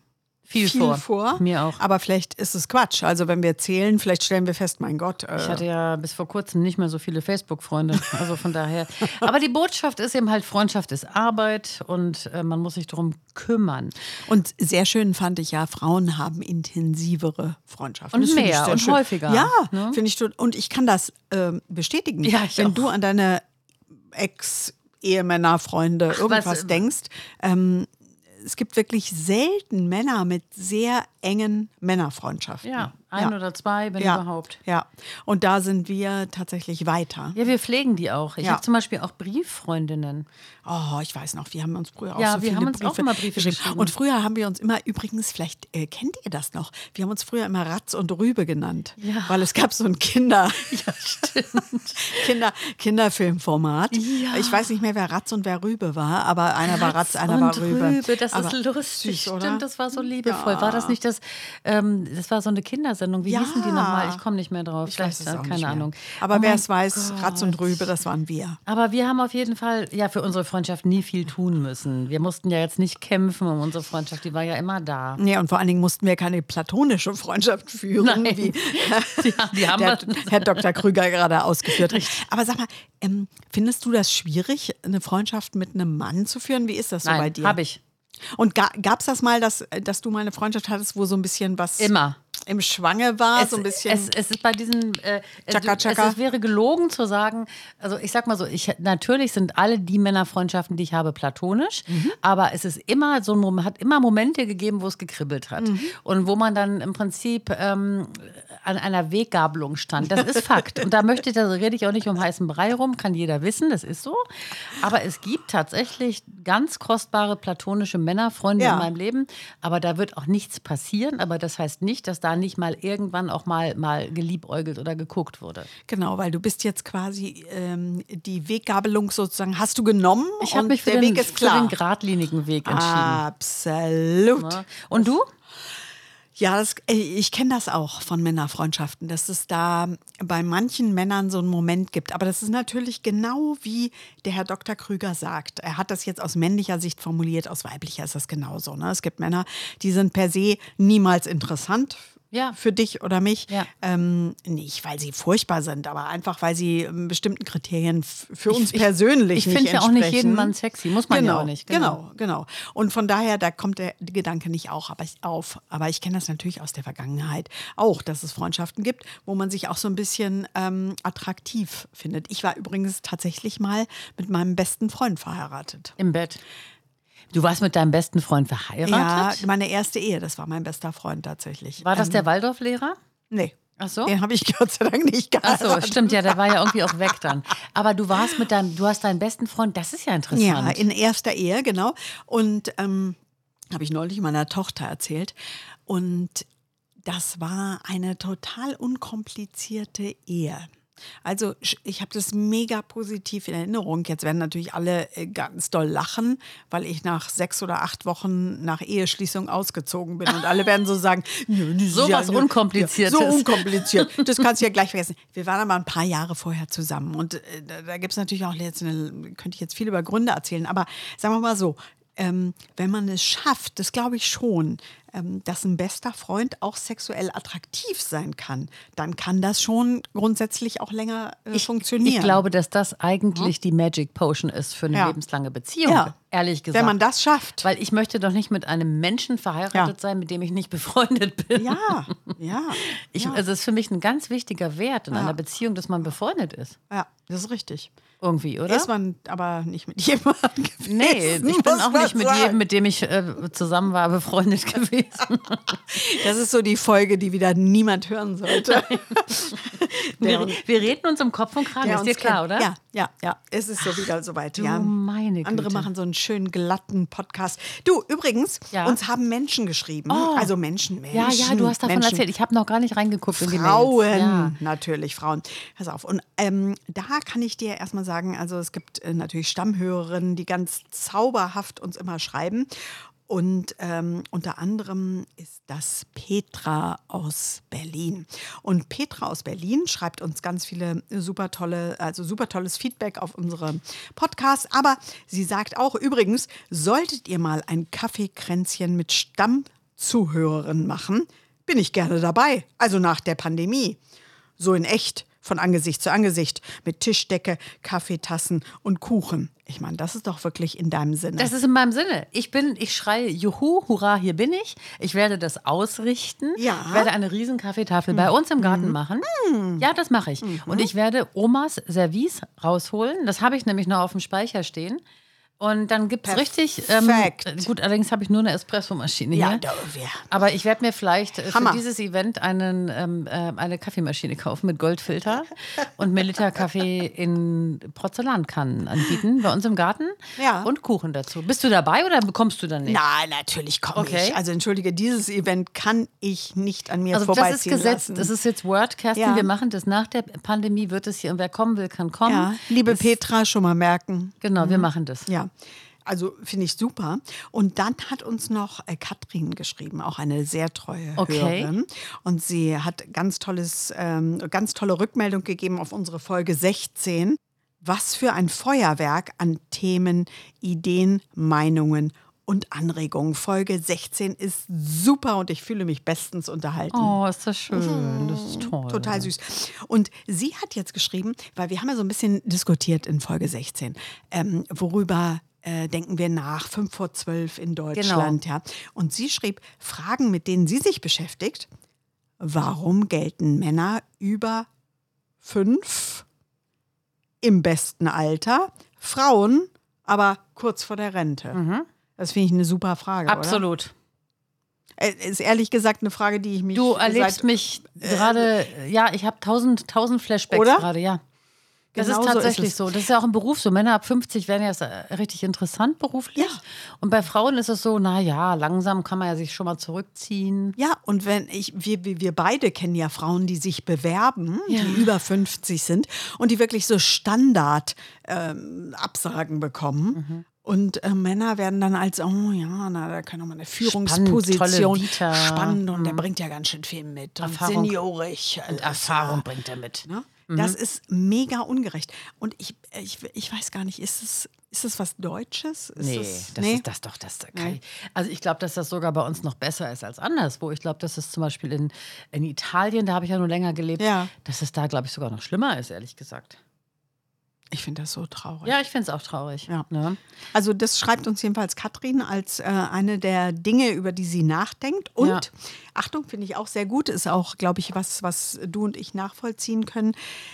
Viel vor. Mir auch. Aber vielleicht ist es Quatsch. Also wenn wir zählen, vielleicht stellen wir fest, mein Gott. Äh, Ich hatte ja bis vor kurzem nicht mehr so viele Facebook-Freunde. Also von daher. Aber die Botschaft ist eben halt, Freundschaft ist Arbeit und äh, man muss sich darum kümmern. Und sehr schön fand ich ja, Frauen haben intensivere Freundschaften. Und Das mehr und schön. häufiger, Ja, ne? finde ich. Und ich kann das ähm, bestätigen. Ja, ich Wenn auch. du an deine Ex-Ehemänner, Freunde, irgendwas was, äh, denkst, ähm, es gibt wirklich selten Männer mit sehr engen Männerfreundschaften. Ja, ein oder zwei, wenn ja. überhaupt. Ja, und da sind wir tatsächlich weiter. Ja, wir pflegen die auch. Ich Ja. habe zum Beispiel auch Brieffreundinnen. Oh, ich weiß noch, wir haben uns früher auch Ja, so wir haben uns auch Briefe, immer Briefe geschrieben. Und früher haben wir uns immer, übrigens, vielleicht äh, kennt ihr das noch, wir haben uns früher immer Ratz und Rübe genannt. Ja. Weil es gab so ein Kinder, Ja, stimmt. Kinder, Kinderfilmformat. Ja. Ich weiß nicht mehr, wer Ratz und wer Rübe war, aber einer war Ratz, einer war Rübe. das aber ist lustig. süß, oder? Stimmt, das war so liebevoll. War das nicht das, ähm, das war so eine Kindersendung. Wie Ja. hießen die nochmal? Ich komme nicht mehr drauf. Ich weiß es Vielleicht, auch keine mehr. Ahnung. Aber Oh wer es weiß, Ratz und Gott. Rübe, das waren wir. Aber wir haben auf jeden Fall ja für unsere Freundschaft nie viel tun müssen. Wir mussten ja jetzt nicht kämpfen um unsere Freundschaft, die war ja immer da. Nee, und vor allen Dingen mussten wir keine platonische Freundschaft führen, Nein. wie Ja, die haben der. Herr Dr. Krüger gerade ausgeführt hat. Aber sag mal, ähm, findest du das schwierig, eine Freundschaft mit einem Mann zu führen? Wie ist das so bei Nein, dir? habe ich. Und ga, gab es das mal, dass, dass du mal eine Freundschaft hattest, wo so ein bisschen was Immer. Im Schwange war? Es, so ein bisschen. es, es ist bei diesen. Äh, Chaka, chaka. Es, wäre gelogen zu sagen. Also ich sag mal so, ich, natürlich sind alle die Männerfreundschaften, die ich habe, platonisch. Mhm. Aber es ist immer so ein hat immer Momente gegeben, wo es gekribbelt hat Mhm. und wo man dann im Prinzip ähm, an einer Weggabelung stand. Das ist Fakt. Und da möchte ich, da rede ich auch nicht um heißen Brei rum, kann jeder wissen, das ist so. Aber es gibt tatsächlich ganz kostbare platonische Männerfreunde Ja. in meinem Leben. Aber da wird auch nichts passieren. Aber das heißt nicht, dass da nicht mal irgendwann auch mal, mal geliebäugelt oder geguckt wurde. genau, weil du bist jetzt quasi ähm, die Weggabelung sozusagen, hast du genommen Ich habe und mich für der den, Weg ist für klar. den geradlinigen Weg entschieden. Absolut. Ne? Und du? Ja, das, äh, ich kenne das auch von Männerfreundschaften, dass es da bei manchen Männern so einen Moment gibt. Aber das ist natürlich genau wie der Herr Dr. Krüger sagt. Er hat das jetzt aus männlicher Sicht formuliert, aus weiblicher ist das genauso. Ne? Es gibt Männer, die sind per se niemals interessant. Ja. Für dich oder mich. Ja. Ähm, nicht, weil sie furchtbar sind, aber einfach, weil sie ähm, bestimmten Kriterien für uns ich- persönlich ich nicht finde ja auch nicht jeden entsprechen. Mann sexy. Muss man ja genau, auch nicht. Genau. genau, Und von daher, da kommt der Gedanke nicht auch aber ich, auf. Aber ich kenne das natürlich aus der Vergangenheit auch, dass es Freundschaften gibt, wo man sich auch so ein bisschen ähm, attraktiv findet. Ich war übrigens tatsächlich mal mit meinem besten Freund verheiratet. Im Bett. Du warst mit deinem besten Freund Ja, verheiratet? meine erste Ehe, das war mein bester Freund tatsächlich. War das Ähm, der Waldorflehrer? Nee. Ach so? Den habe ich Gott sei Dank nicht Ach geheiratet. so, stimmt ja, der war ja irgendwie auch weg dann. Aber du warst mit deinem, du hast deinen besten Freund, das ist ja interessant. Ja, in erster Ehe, genau. Und ähm, habe ich neulich meiner Tochter erzählt. Und das war eine total unkomplizierte Ehe. Also ich habe das mega positiv in Erinnerung. Jetzt werden natürlich alle äh, ganz doll lachen, weil ich nach sechs oder acht Wochen nach Eheschließung ausgezogen bin. Und alle werden so sagen, So was nö, Unkompliziertes. Ja, so unkompliziert. Das kannst du ja gleich vergessen. Wir waren aber ein paar Jahre vorher zusammen. Und äh, da, da gibt es natürlich auch jetzt eine, könnte ich jetzt viel über Gründe erzählen. Aber sagen wir mal so, ähm, wenn man es schafft, das glaube ich schon, ähm, dass ein bester Freund auch sexuell attraktiv sein kann, dann kann das schon grundsätzlich auch länger äh, funktionieren. Ich glaube, dass das eigentlich die Magic Potion ist für eine Ja. lebenslange Beziehung. Ja. Ehrlich gesagt. Wenn man das schafft. Weil ich möchte doch nicht mit einem Menschen verheiratet Ja. sein, mit dem ich nicht befreundet bin. ja, ja. Ich, ja. Also es ist für mich ein ganz wichtiger Wert in Ja. einer Beziehung, dass man befreundet ist. ja, das ist richtig. Irgendwie, oder? Ist man aber nicht mit jemandem gewesen, nee, ich bin auch nicht mit sagen. jedem, mit dem ich äh, zusammen war, befreundet gewesen. Das ist so die Folge, die wieder niemand hören sollte. Wir, wir reden uns um Kopf und Kragen, ist dir klar, kennt. oder? Ja, ja, ja. Es ist so wieder soweit. ja. meine Andere Güte. machen so einen schönen glatten Podcast. Du, übrigens, Ja. uns haben Menschen geschrieben. Also Menschen, Menschen. Ja, ja, du hast davon Menschen. erzählt. Ich habe noch gar nicht reingeguckt in die Frauen. Ja. natürlich Frauen. Pass auf. Und ähm, da kann ich dir erstmal sagen, also es gibt äh, natürlich Stammhörerinnen, die ganz zauberhaft uns immer schreiben. Und ähm, unter anderem ist das Petra aus Berlin. Und Petra aus Berlin schreibt uns ganz viele super tolle, also super tolles Feedback auf unsere Podcasts. Aber sie sagt auch übrigens, solltet ihr mal ein Kaffeekränzchen mit Stamm Zuhörerin machen, bin ich gerne dabei. Also nach der Pandemie. So in echt, von Angesicht zu Angesicht, mit Tischdecke, Kaffeetassen und Kuchen. Ich meine, das ist doch wirklich in deinem Sinne. Das ist in meinem Sinne. Ich bin, ich schreie Juhu, hurra, hier bin ich. Ich werde das ausrichten. Ja. Ich werde eine riesen Kaffeetafel bei uns im Garten machen. Ja, das mache ich. Und ich werde Omas Service rausholen. Das habe ich nämlich noch auf dem Speicher stehen. Und dann gibt es richtig. Ähm, gut, allerdings habe ich nur eine Espressomaschine ja, hier. da, wir. Aber ich werde mir vielleicht äh, für Hammer. dieses Event einen, ähm, äh, eine Kaffeemaschine kaufen mit Goldfilter und Liter Kaffee in Porzellankannen anbieten bei uns im Garten Ja. und Kuchen dazu. Bist du dabei oder bekommst du dann nicht? Nein, natürlich komme Okay. ich. Also entschuldige, dieses Event kann ich nicht an mir also das ist vorbeiziehen gesetzt, lassen. das ist jetzt Word, Kerstin. Ja. Wir machen das nach der Pandemie, wird es hier und wer kommen will, kann kommen. ja, liebe Es- Petra, schon mal merken. Genau, wir machen das. Ja, also finde ich super. Und dann hat uns noch äh, Katrin geschrieben, auch eine sehr treue Okay. Hörerin. Und sie hat ganz tolles, ähm, ganz tolle Rückmeldung gegeben auf unsere Folge 16. Was für ein Feuerwerk an Themen, Ideen, Meinungen und Anregungen. Folge 16 ist super und ich fühle mich bestens unterhalten. Oh, ist das schön. Das ist toll. Total süß. Und sie hat jetzt geschrieben, weil wir haben ja so ein bisschen diskutiert in Folge 16, ähm, worüber äh, denken wir nach, 5 vor 12 in Deutschland. Genau. Ja. Und sie schrieb, Fragen, mit denen sie sich beschäftigt, warum gelten Männer über fünf im besten Alter, Frauen aber kurz vor der Rente? Das finde ich eine super Frage. Absolut. Oder? Äh, Ist ehrlich gesagt eine Frage, die ich mich Du erlebst seit mich gerade, ja, ich habe tausend, tausend Flashbacks gerade, ja. Das Genau ist so ist tatsächlich so. Das ist ja auch im Beruf so. Männer ab 50 werden ja äh, richtig interessant beruflich. Ja. Und bei Frauen ist es so, na ja, langsam kann man ja sich schon mal zurückziehen. Ja, und wenn ich, wir, wir wir beide kennen ja Frauen, die sich bewerben, Ja. die über 50 sind und die wirklich so Standard ähm, Absagen bekommen. Mhm. Und äh, Männer werden dann als, oh ja, na, da kann mal eine Führungsposition. Vita. Spannend und der bringt ja ganz schön viel mit. Und Erfahrung. seniorig. Und alles, Erfahrung bringt er mit. Ne? Das ist mega ungerecht. Und ich, ich, ich weiß gar nicht, ist es, ist es was Deutsches? Ist Nee, es, das ist das doch das. Okay. Also ich glaube, dass das sogar bei uns noch besser ist als anderswo. Ich glaube, dass es zum Beispiel in, in Italien, da habe ich ja nur länger gelebt, Ja. dass es da, glaube ich, sogar noch schlimmer ist, ehrlich gesagt. Ich finde das so traurig. Ja, ich finde es auch traurig. Ja. Ne? Also das schreibt uns jedenfalls Katrin als äh, eine der Dinge, über die sie nachdenkt. Und Ja. Achtung, finde ich auch sehr gut, ist auch, glaube ich, was, was du und ich nachvollziehen können.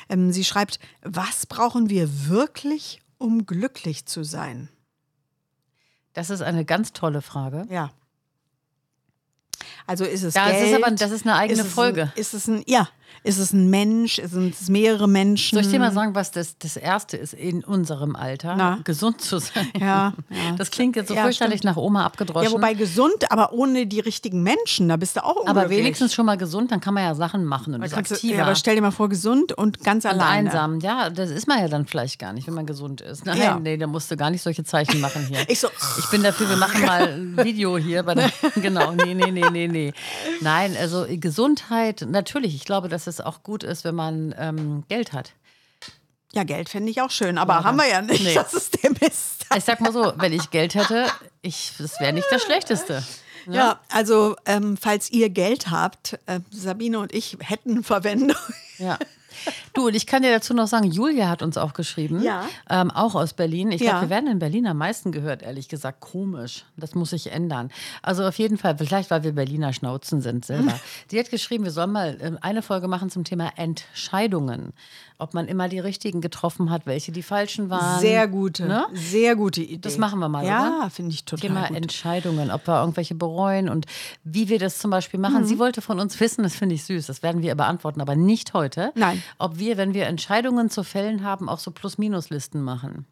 Ähm, sie schreibt, was brauchen wir wirklich, um glücklich zu sein? Das ist eine ganz tolle Frage. Ja. Also ist es Ja, es Geld? ist aber- das ist eine eigene ist es Folge. Ein, ist es ein, ja, ist es ein Mensch? Sind es mehrere Menschen? Soll ich dir mal sagen, was das, das Erste ist in unserem Alter? Na? Gesund zu sein. Ja, ja. Das klingt jetzt so Ja, fürchterlich stimmt. nach Oma abgedroschen. Ja, wobei gesund, aber ohne die richtigen Menschen, da bist du auch unglücklich. aber wenigstens schon mal gesund, dann kann man ja Sachen machen und ist aktiver. ja, aber stell dir mal vor, gesund und ganz und alleine. einsam. Ja, das ist man ja dann vielleicht gar nicht, wenn man gesund ist. Nein, Ja. nee, da musst du gar nicht solche Zeichen machen hier. Ich so, Ich bin dafür, wir machen mal ein Video hier. Genau, nee, nee, nee, nee, nee. Nein, also Gesundheit, natürlich. Ich glaube, dass es auch gut ist, wenn man ähm, Geld hat. Ja, Geld fände ich auch schön, aber Ja, haben wir ja nicht. nee. Das ist der Mist. Ich sag mal so, wenn ich Geld hätte, ich, das wäre nicht das Schlechteste. Ja, also ähm, falls ihr Geld habt, äh, Sabine und ich hätten Verwendung. Ja. Du, und ich kann dir dazu noch sagen, Julia hat uns auch geschrieben, Ja. ähm, auch aus Berlin. Ich Ja. glaube, wir werden in Berlin am meisten gehört, ehrlich gesagt. Komisch. Das muss sich ändern. Also auf jeden Fall, vielleicht weil wir Berliner Schnauzen sind selber. Die hat geschrieben, wir sollen mal ähm, eine Folge machen zum Thema Entscheidungen. Ob man immer die richtigen getroffen hat, welche die falschen waren. Sehr gute, Ne? sehr gute Idee. Das machen wir mal, Ja, finde ich total Thema gut. Entscheidungen, ob wir irgendwelche bereuen und wie wir das zum Beispiel machen. Mhm. Sie wollte von uns wissen, das finde ich süß, das werden wir beantworten, aber nicht heute. Nein. Ob wir, wenn wir Entscheidungen zu fällen haben, auch so Plus-Minus-Listen machen.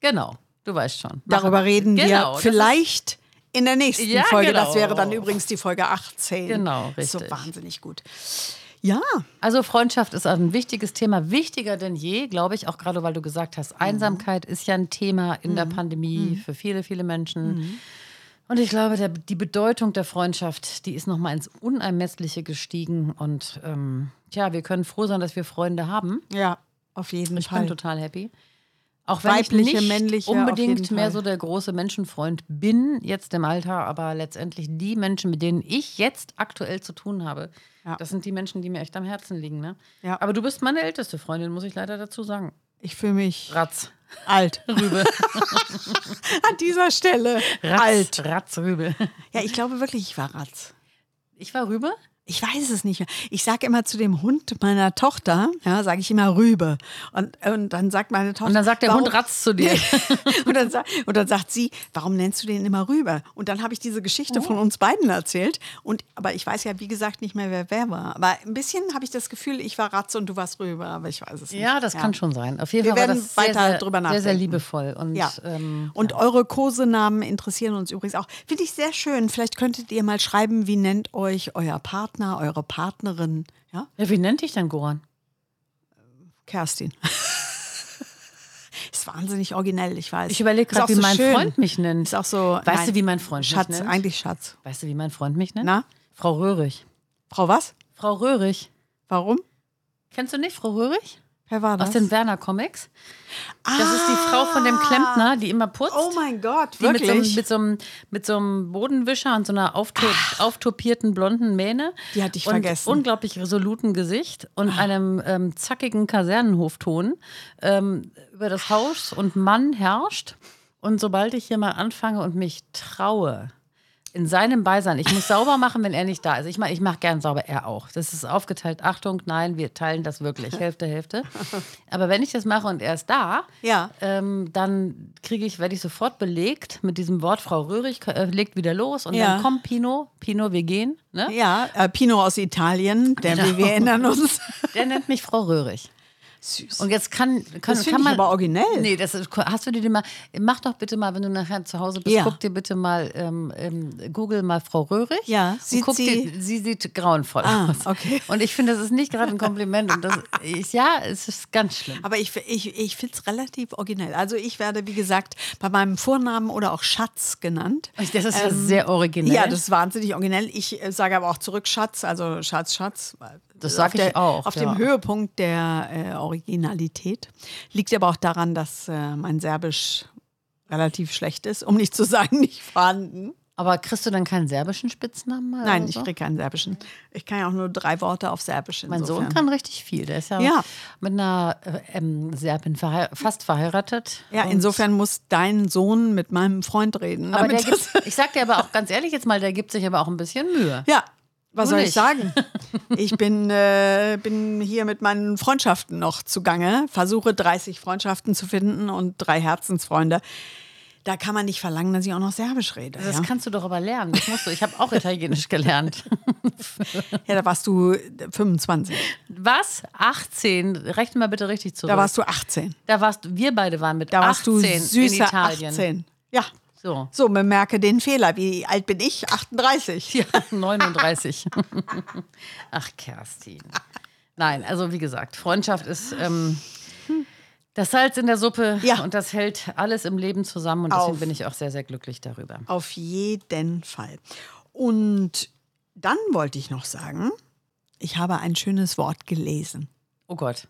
Genau, du weißt schon. Darüber Machen reden Genau, wir vielleicht in der nächsten Ja, Folge. genau. Das wäre dann übrigens die Folge 18. Genau, So richtig. wahnsinnig gut. Ja, Also Freundschaft ist ein wichtiges Thema, wichtiger denn je, glaube ich, auch gerade weil du gesagt Mhm. hast, Einsamkeit ist ja ein Thema in der Pandemie für viele, viele Menschen. Mhm. Und ich glaube, der, die Bedeutung der Freundschaft, die ist noch mal ins Unermessliche gestiegen. Und ähm, tja, wir können froh sein, dass wir Freunde haben. ja, auf jeden Ich Fall. bin total happy. Auch wenn Weibliche, ich nicht männliche, unbedingt mehr so der große Menschenfreund bin, jetzt im Alter, aber letztendlich die Menschen, mit denen ich jetzt aktuell zu tun habe, Ja. das sind die Menschen, die mir echt am Herzen liegen. Ne? Ja. Aber du bist meine älteste Freundin, muss ich leider dazu sagen. Ich fühle mich Ratz. alt. Rübe. An dieser Stelle. Ratz. Alt. Ratz, Rübe. Ja, ich glaube wirklich, ich war Ratz. Ich war Rübe? Ich weiß es nicht mehr. Ich sage immer zu dem Hund meiner Tochter, ja, sage ich immer Rübe. Und, und dann sagt meine Tochter. Und dann sagt der warum- Hund Ratz zu dir. und, dann, und dann sagt sie, warum nennst du den immer Rübe? Und dann habe ich diese Geschichte Oh. von uns beiden erzählt. Und, aber ich weiß ja, wie gesagt, nicht mehr, wer wer war. Aber ein bisschen habe ich das Gefühl, ich war Ratz und du warst Rübe, aber ich weiß es nicht. Ja, das kann schon sein. Auf jeden Wir Fall werden das sehr, weiter sehr, drüber sehr, sehr nachdenken. liebevoll. Und, Ja. ähm, Und eure Kosenamen interessieren uns übrigens auch. Finde ich sehr schön. Vielleicht könntet ihr mal schreiben, wie nennt euch euer Partner, eure Partnerin. Ja, ja, wie nennt dich denn Goran? Kerstin. Ist wahnsinnig originell, ich weiß. Ich überlege gerade, wie so mein schön. Freund mich nennt. Ist auch so. Weißt nein. du, wie mein Freund Schatz, mich nennt? eigentlich Schatz. Weißt du, wie mein Freund mich nennt? Na? Frau Röhrig. Frau was? Frau Röhrig. Warum? Kennst du nicht Frau Röhrig? Wer war das? Aus den Werner Comics. Das ist die Frau von dem Klempner, die immer putzt. Oh mein Gott, die mit so, einem, wirklich? mit, so einem, mit so einem Bodenwischer und so einer aufto auftopierten blonden Mähne. Die hatte ich und vergessen. unglaublich resoluten Gesicht und einem ähm, zackigen Kasernenhofton ähm, über das Haus und Mann herrscht. Und sobald ich hier mal anfange und mich traue, in seinem Beisein, ich muss sauber machen, wenn er nicht da ist. Ich meine, ich mache gern sauber, er auch. Das ist aufgeteilt. Achtung, nein, wir teilen das wirklich. Hälfte, Hälfte. Aber wenn ich das mache und er ist da, Ja. ähm, dann kriege ich, werde ich sofort belegt mit diesem Wort, Frau Röhrig äh, legt wieder los und Ja. dann komm, Pino, Pino, wir gehen. Ne? Ja, äh, Pino aus Italien, der, Genau. wir erinnern uns. Der nennt mich Frau Röhrig. Süß. Und jetzt kann, kann, Das kann ich man. aber originell. Nee, das ist, hast du dir den mal. Mach doch bitte mal, wenn du nachher zu Hause bist, Ja. guck dir bitte mal, ähm, ähm, Google mal Frau Röhrig. Ja, sieht guck sie- Dir, sie sieht grauenvoll Ah, aus. okay. Und ich finde, das ist nicht gerade ein Kompliment. Und das ist, ja, es ist ganz schlimm. Aber ich, ich, ich finde es relativ originell. Also ich werde, wie gesagt, bei meinem Vornamen oder auch Schatz genannt. Das ist ja sehr originell. Ja, das ist wahnsinnig originell. Ich äh, sage aber auch zurück Schatz, also Schatz, Schatz. Das sag Auf ich der, auch, Auf ja. dem Höhepunkt der äh, Originalität. Liegt aber auch daran, dass äh, mein Serbisch relativ schlecht ist, um nicht zu sagen, nicht vorhanden. Aber kriegst du dann keinen serbischen Spitznamen mal? Nein, oder ich so? kriege keinen Serbischen. Ich kann ja auch nur drei Worte auf Serbisch. Mein Sohn insofern. kann richtig viel. Der ist ja, Ja. mit einer äh, ähm, Serbin verhei fast verheiratet. Ja, insofern muss dein Sohn mit meinem Freund reden. Aber der gibt, ich sag dir aber auch ganz ehrlich jetzt mal, der gibt sich aber auch ein bisschen Mühe. Ja, was soll ich sagen? Ich bin, äh, bin hier mit meinen Freundschaften noch zugange, versuche 30 Freundschaften zu finden und drei Herzensfreunde. Da kann man nicht verlangen, dass ich auch noch Serbisch rede. Das ja? kannst du doch aber lernen. Das musst du. Ich habe auch Italienisch gelernt. ja, da warst du 25. Was? 18? Rechne mal bitte richtig zurück. Da warst du 18. Da warst du, wir beide waren mit Da warst 18 du in süße Italien. 18. Ja. So. So, bemerke den Fehler. Wie alt bin ich? 38. Ja, 39. Ach, Kerstin. Nein, also wie gesagt, Freundschaft ist ähm, das Salz in der Suppe Ja. und das hält alles im Leben zusammen und deswegen Auf. bin ich auch sehr, sehr glücklich darüber. Auf jeden Fall. Und dann wollte ich noch sagen, ich habe ein schönes Wort gelesen. Oh Gott.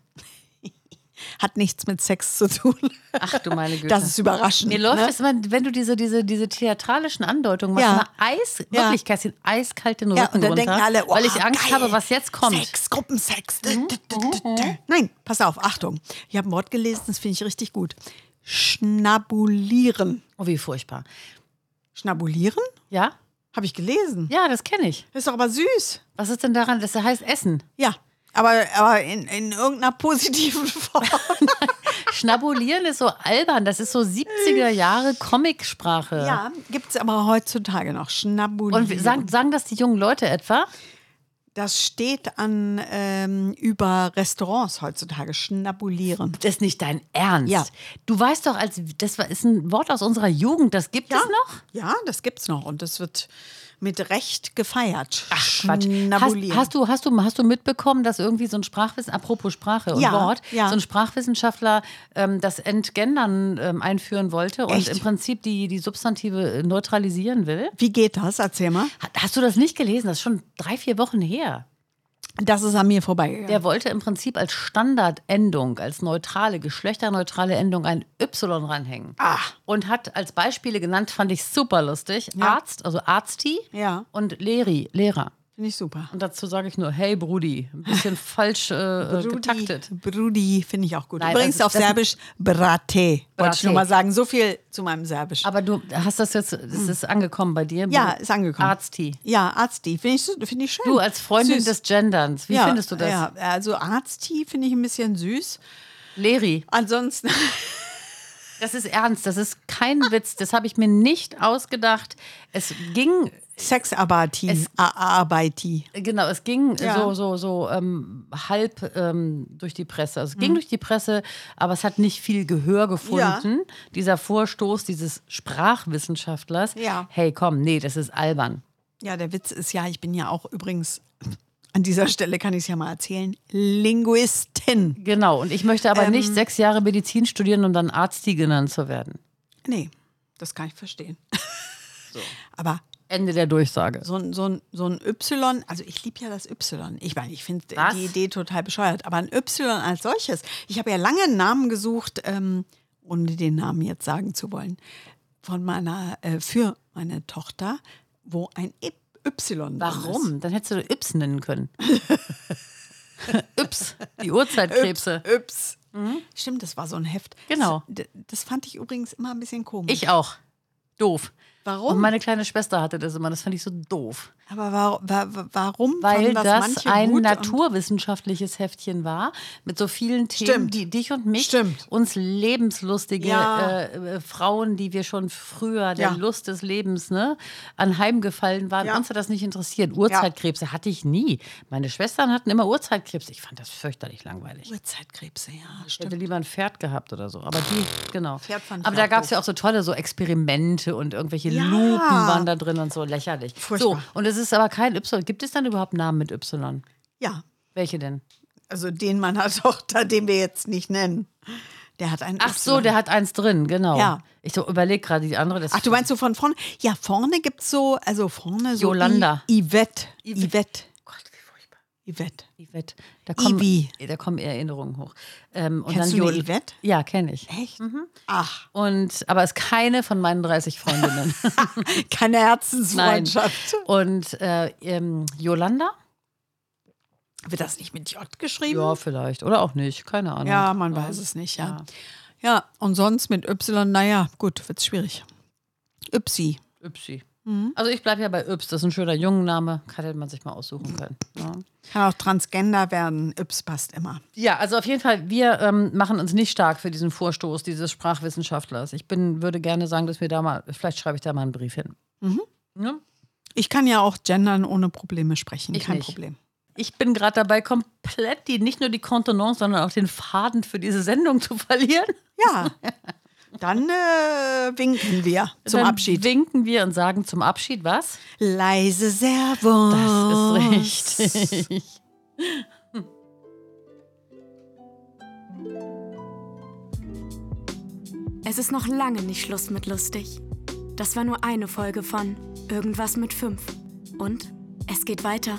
Hat nichts mit Sex zu tun. Ach du meine Güte. Das ist überraschend. Mir läuft ne? es immer, wenn du diese, diese, diese theatralischen Andeutungen machst, Ja. Eis, Ja. wirklich, Kerstin, eiskalt den Rücken Ja, und dann runter, denken alle, oh, weil ich Angst geil. habe, was jetzt kommt. Sex, Gruppensex. Dü, dü. Nein, pass auf, Achtung. Ich habe ein Wort gelesen, das finde ich richtig gut. Schnabulieren. Oh, wie furchtbar. Schnabulieren? Ja? Habe ich gelesen. Ja, das kenne ich. Ist doch aber süß. Was ist denn daran? Das heißt Essen. Ja, aber, aber in, in irgendeiner positiven Form. Schnabulieren ist so albern. Das ist so 70er Jahre Comicsprache. ja, gibt es aber heutzutage noch. Schnabulieren. Und sagen, sagen das die jungen Leute etwa? Das steht an ähm, über Restaurants heutzutage. Schnabulieren. Das ist nicht dein Ernst. Ja. Du weißt doch, als das ist ein Wort aus unserer Jugend. Das gibt es noch? Ja, das gibt's noch und das wird mit Recht gefeiert. Ach, Quatsch. Hast, hast, du, hast, du, hast du mitbekommen, dass irgendwie so ein Sprachwissen, apropos Sprache und Ja, Wort, ja. so ein Sprachwissenschaftler ähm, das Entgendern ähm, einführen wollte und Echt? im Prinzip die, die Substantive äh, neutralisieren will? Wie geht das? Erzähl mal. Ha- Hast du das nicht gelesen? Das ist schon drei, vier Wochen her. Das ist an mir vorbeigegangen. Der wollte im Prinzip als Standardendung, als neutrale, geschlechterneutrale Endung ein Y ranhängen. Ah. Und hat als Beispiele genannt, fand ich super lustig, Arzt, also Arzti Ja. und Leri, Lehrer. Finde ich super. Und dazu sage ich nur, hey Brudi, ein bisschen falsch äh, äh, getaktet. Brudi finde ich auch gut. Nein, Übrigens also auf Serbisch Brate. Wollte ich nur mal sagen. So viel zu meinem Serbisch. Aber du hast das jetzt, das ist angekommen bei dir? ja, ist angekommen. Arzti. Ja, Arzti. Finde ich, finde ich schön. Du als Freundin Süß. des Genderns, wie ja, findest du das? Ja, also Arzti finde ich ein bisschen süß. Leri, Ansonsten, das ist ernst, das ist kein Witz, das habe ich mir nicht ausgedacht. Es ging Arbeiti. Genau, es ging Ja. so, so, so ähm, halb ähm, durch die Presse. Also es Mhm. ging durch die Presse, aber es hat nicht viel Gehör gefunden. Dieser Vorstoß dieses Sprachwissenschaftlers. Ja. Hey, komm, nee, das ist albern. Ja, der Witz ist ja, ich bin ja auch übrigens, an dieser Stelle kann ich es ja mal erzählen, Linguistin. Genau, und ich möchte aber nicht Ähm. sechs Jahre Medizin studieren, um dann Arzti genannt zu werden. Nee, das kann ich verstehen. Aber Ende der Durchsage. so ein, so ein, so ein Y, also ich liebe ja das Y. Ich meine, ich finde die Idee total bescheuert, aber ein Y als solches. Ich habe ja lange einen Namen gesucht, ähm, ohne den Namen jetzt sagen zu wollen, von meiner, äh, für meine Tochter, wo ein Y drin ist. Warum? Dann hättest du Yps nennen können. Yps, die Urzeitkrebse. Yps. Stimmt, das war so ein Heft. Genau. Das, das fand ich übrigens immer ein bisschen komisch. Ich auch. Doof. Warum? Und meine kleine Schwester hatte das immer, das fand ich so doof. Aber wa wa wa warum? Weil das manche ein naturwissenschaftliches Heftchen war, mit so vielen Themen, Stimmt. die dich und mich, Stimmt. uns lebenslustige Ja. äh, Frauen, die wir schon früher der Ja. Lust des Lebens ne, anheimgefallen waren, Ja. uns hat das nicht interessiert. Urzeitkrebse hatte ich nie. Meine Schwestern hatten immer Urzeitkrebse. Ich fand das fürchterlich langweilig. Urzeitkrebse, ja, Ich stimmt. hätte lieber ein Pferd gehabt oder so. Aber die, genau. Pferd fand ich Aber da gab es ja auch so tolle so Experimente und irgendwelche. Lupen waren da drin und so lächerlich. Furchtbar. So, und es ist aber kein Y. Gibt es dann überhaupt Namen mit Y? Ja, Welche denn? also den meiner Tochter, den wir jetzt nicht nennen. Der hat einen Ach Y. so, der hat eins drin, genau. Ja. Ich so überlege gerade die andere. Das Ach, du meinst so von vorne? Ja, vorne gibt es so, also vorne so Yolanda. I Yvette. Yvette. Furchtbar. Yvette. Yvette. Da kommen, Ivi. da kommen Erinnerungen hoch. Ähm, und Kennst dann du eine Yvette? Ja, kenne ich. Echt? Mhm. Ach, Und, aber ist keine von meinen 30 Freundinnen. keine Nein. Herzensfreundschaft. Und äh, ähm, Yolanda? Wird das nicht mit J geschrieben? Ja, vielleicht. Oder auch nicht. Keine Ahnung. Ja, man weiß es nicht, ja. Ja, und sonst mit Y, naja, gut, wird's schwierig. Ypsi. Ypsi. Mhm. Also ich bleibe ja bei Yps. Das ist ein schöner Jungenname. Hätte man sich mal aussuchen können. Ja. Kann auch Transgender werden. Yps passt immer. Ja, also auf jeden Fall, wir ähm, machen uns nicht stark für diesen Vorstoß dieses Sprachwissenschaftlers. Ich bin, würde gerne sagen, dass wir da mal, vielleicht schreibe ich da mal einen Brief hin. Mhm. Ja? Ich kann ja auch gendern ohne Probleme sprechen. Ich Kein nicht. Problem. Ich bin gerade dabei, komplett die, nicht nur die Kontenance, sondern auch den Faden für diese Sendung zu verlieren. Ja. Dann äh, winken wir zum Dann Abschied. winken wir und sagen zum Abschied was? Leise Servus. Das ist richtig. Es ist noch lange nicht Schluss mit lustig. Das war nur eine Folge von Irgendwas mit fünf. Und es geht weiter.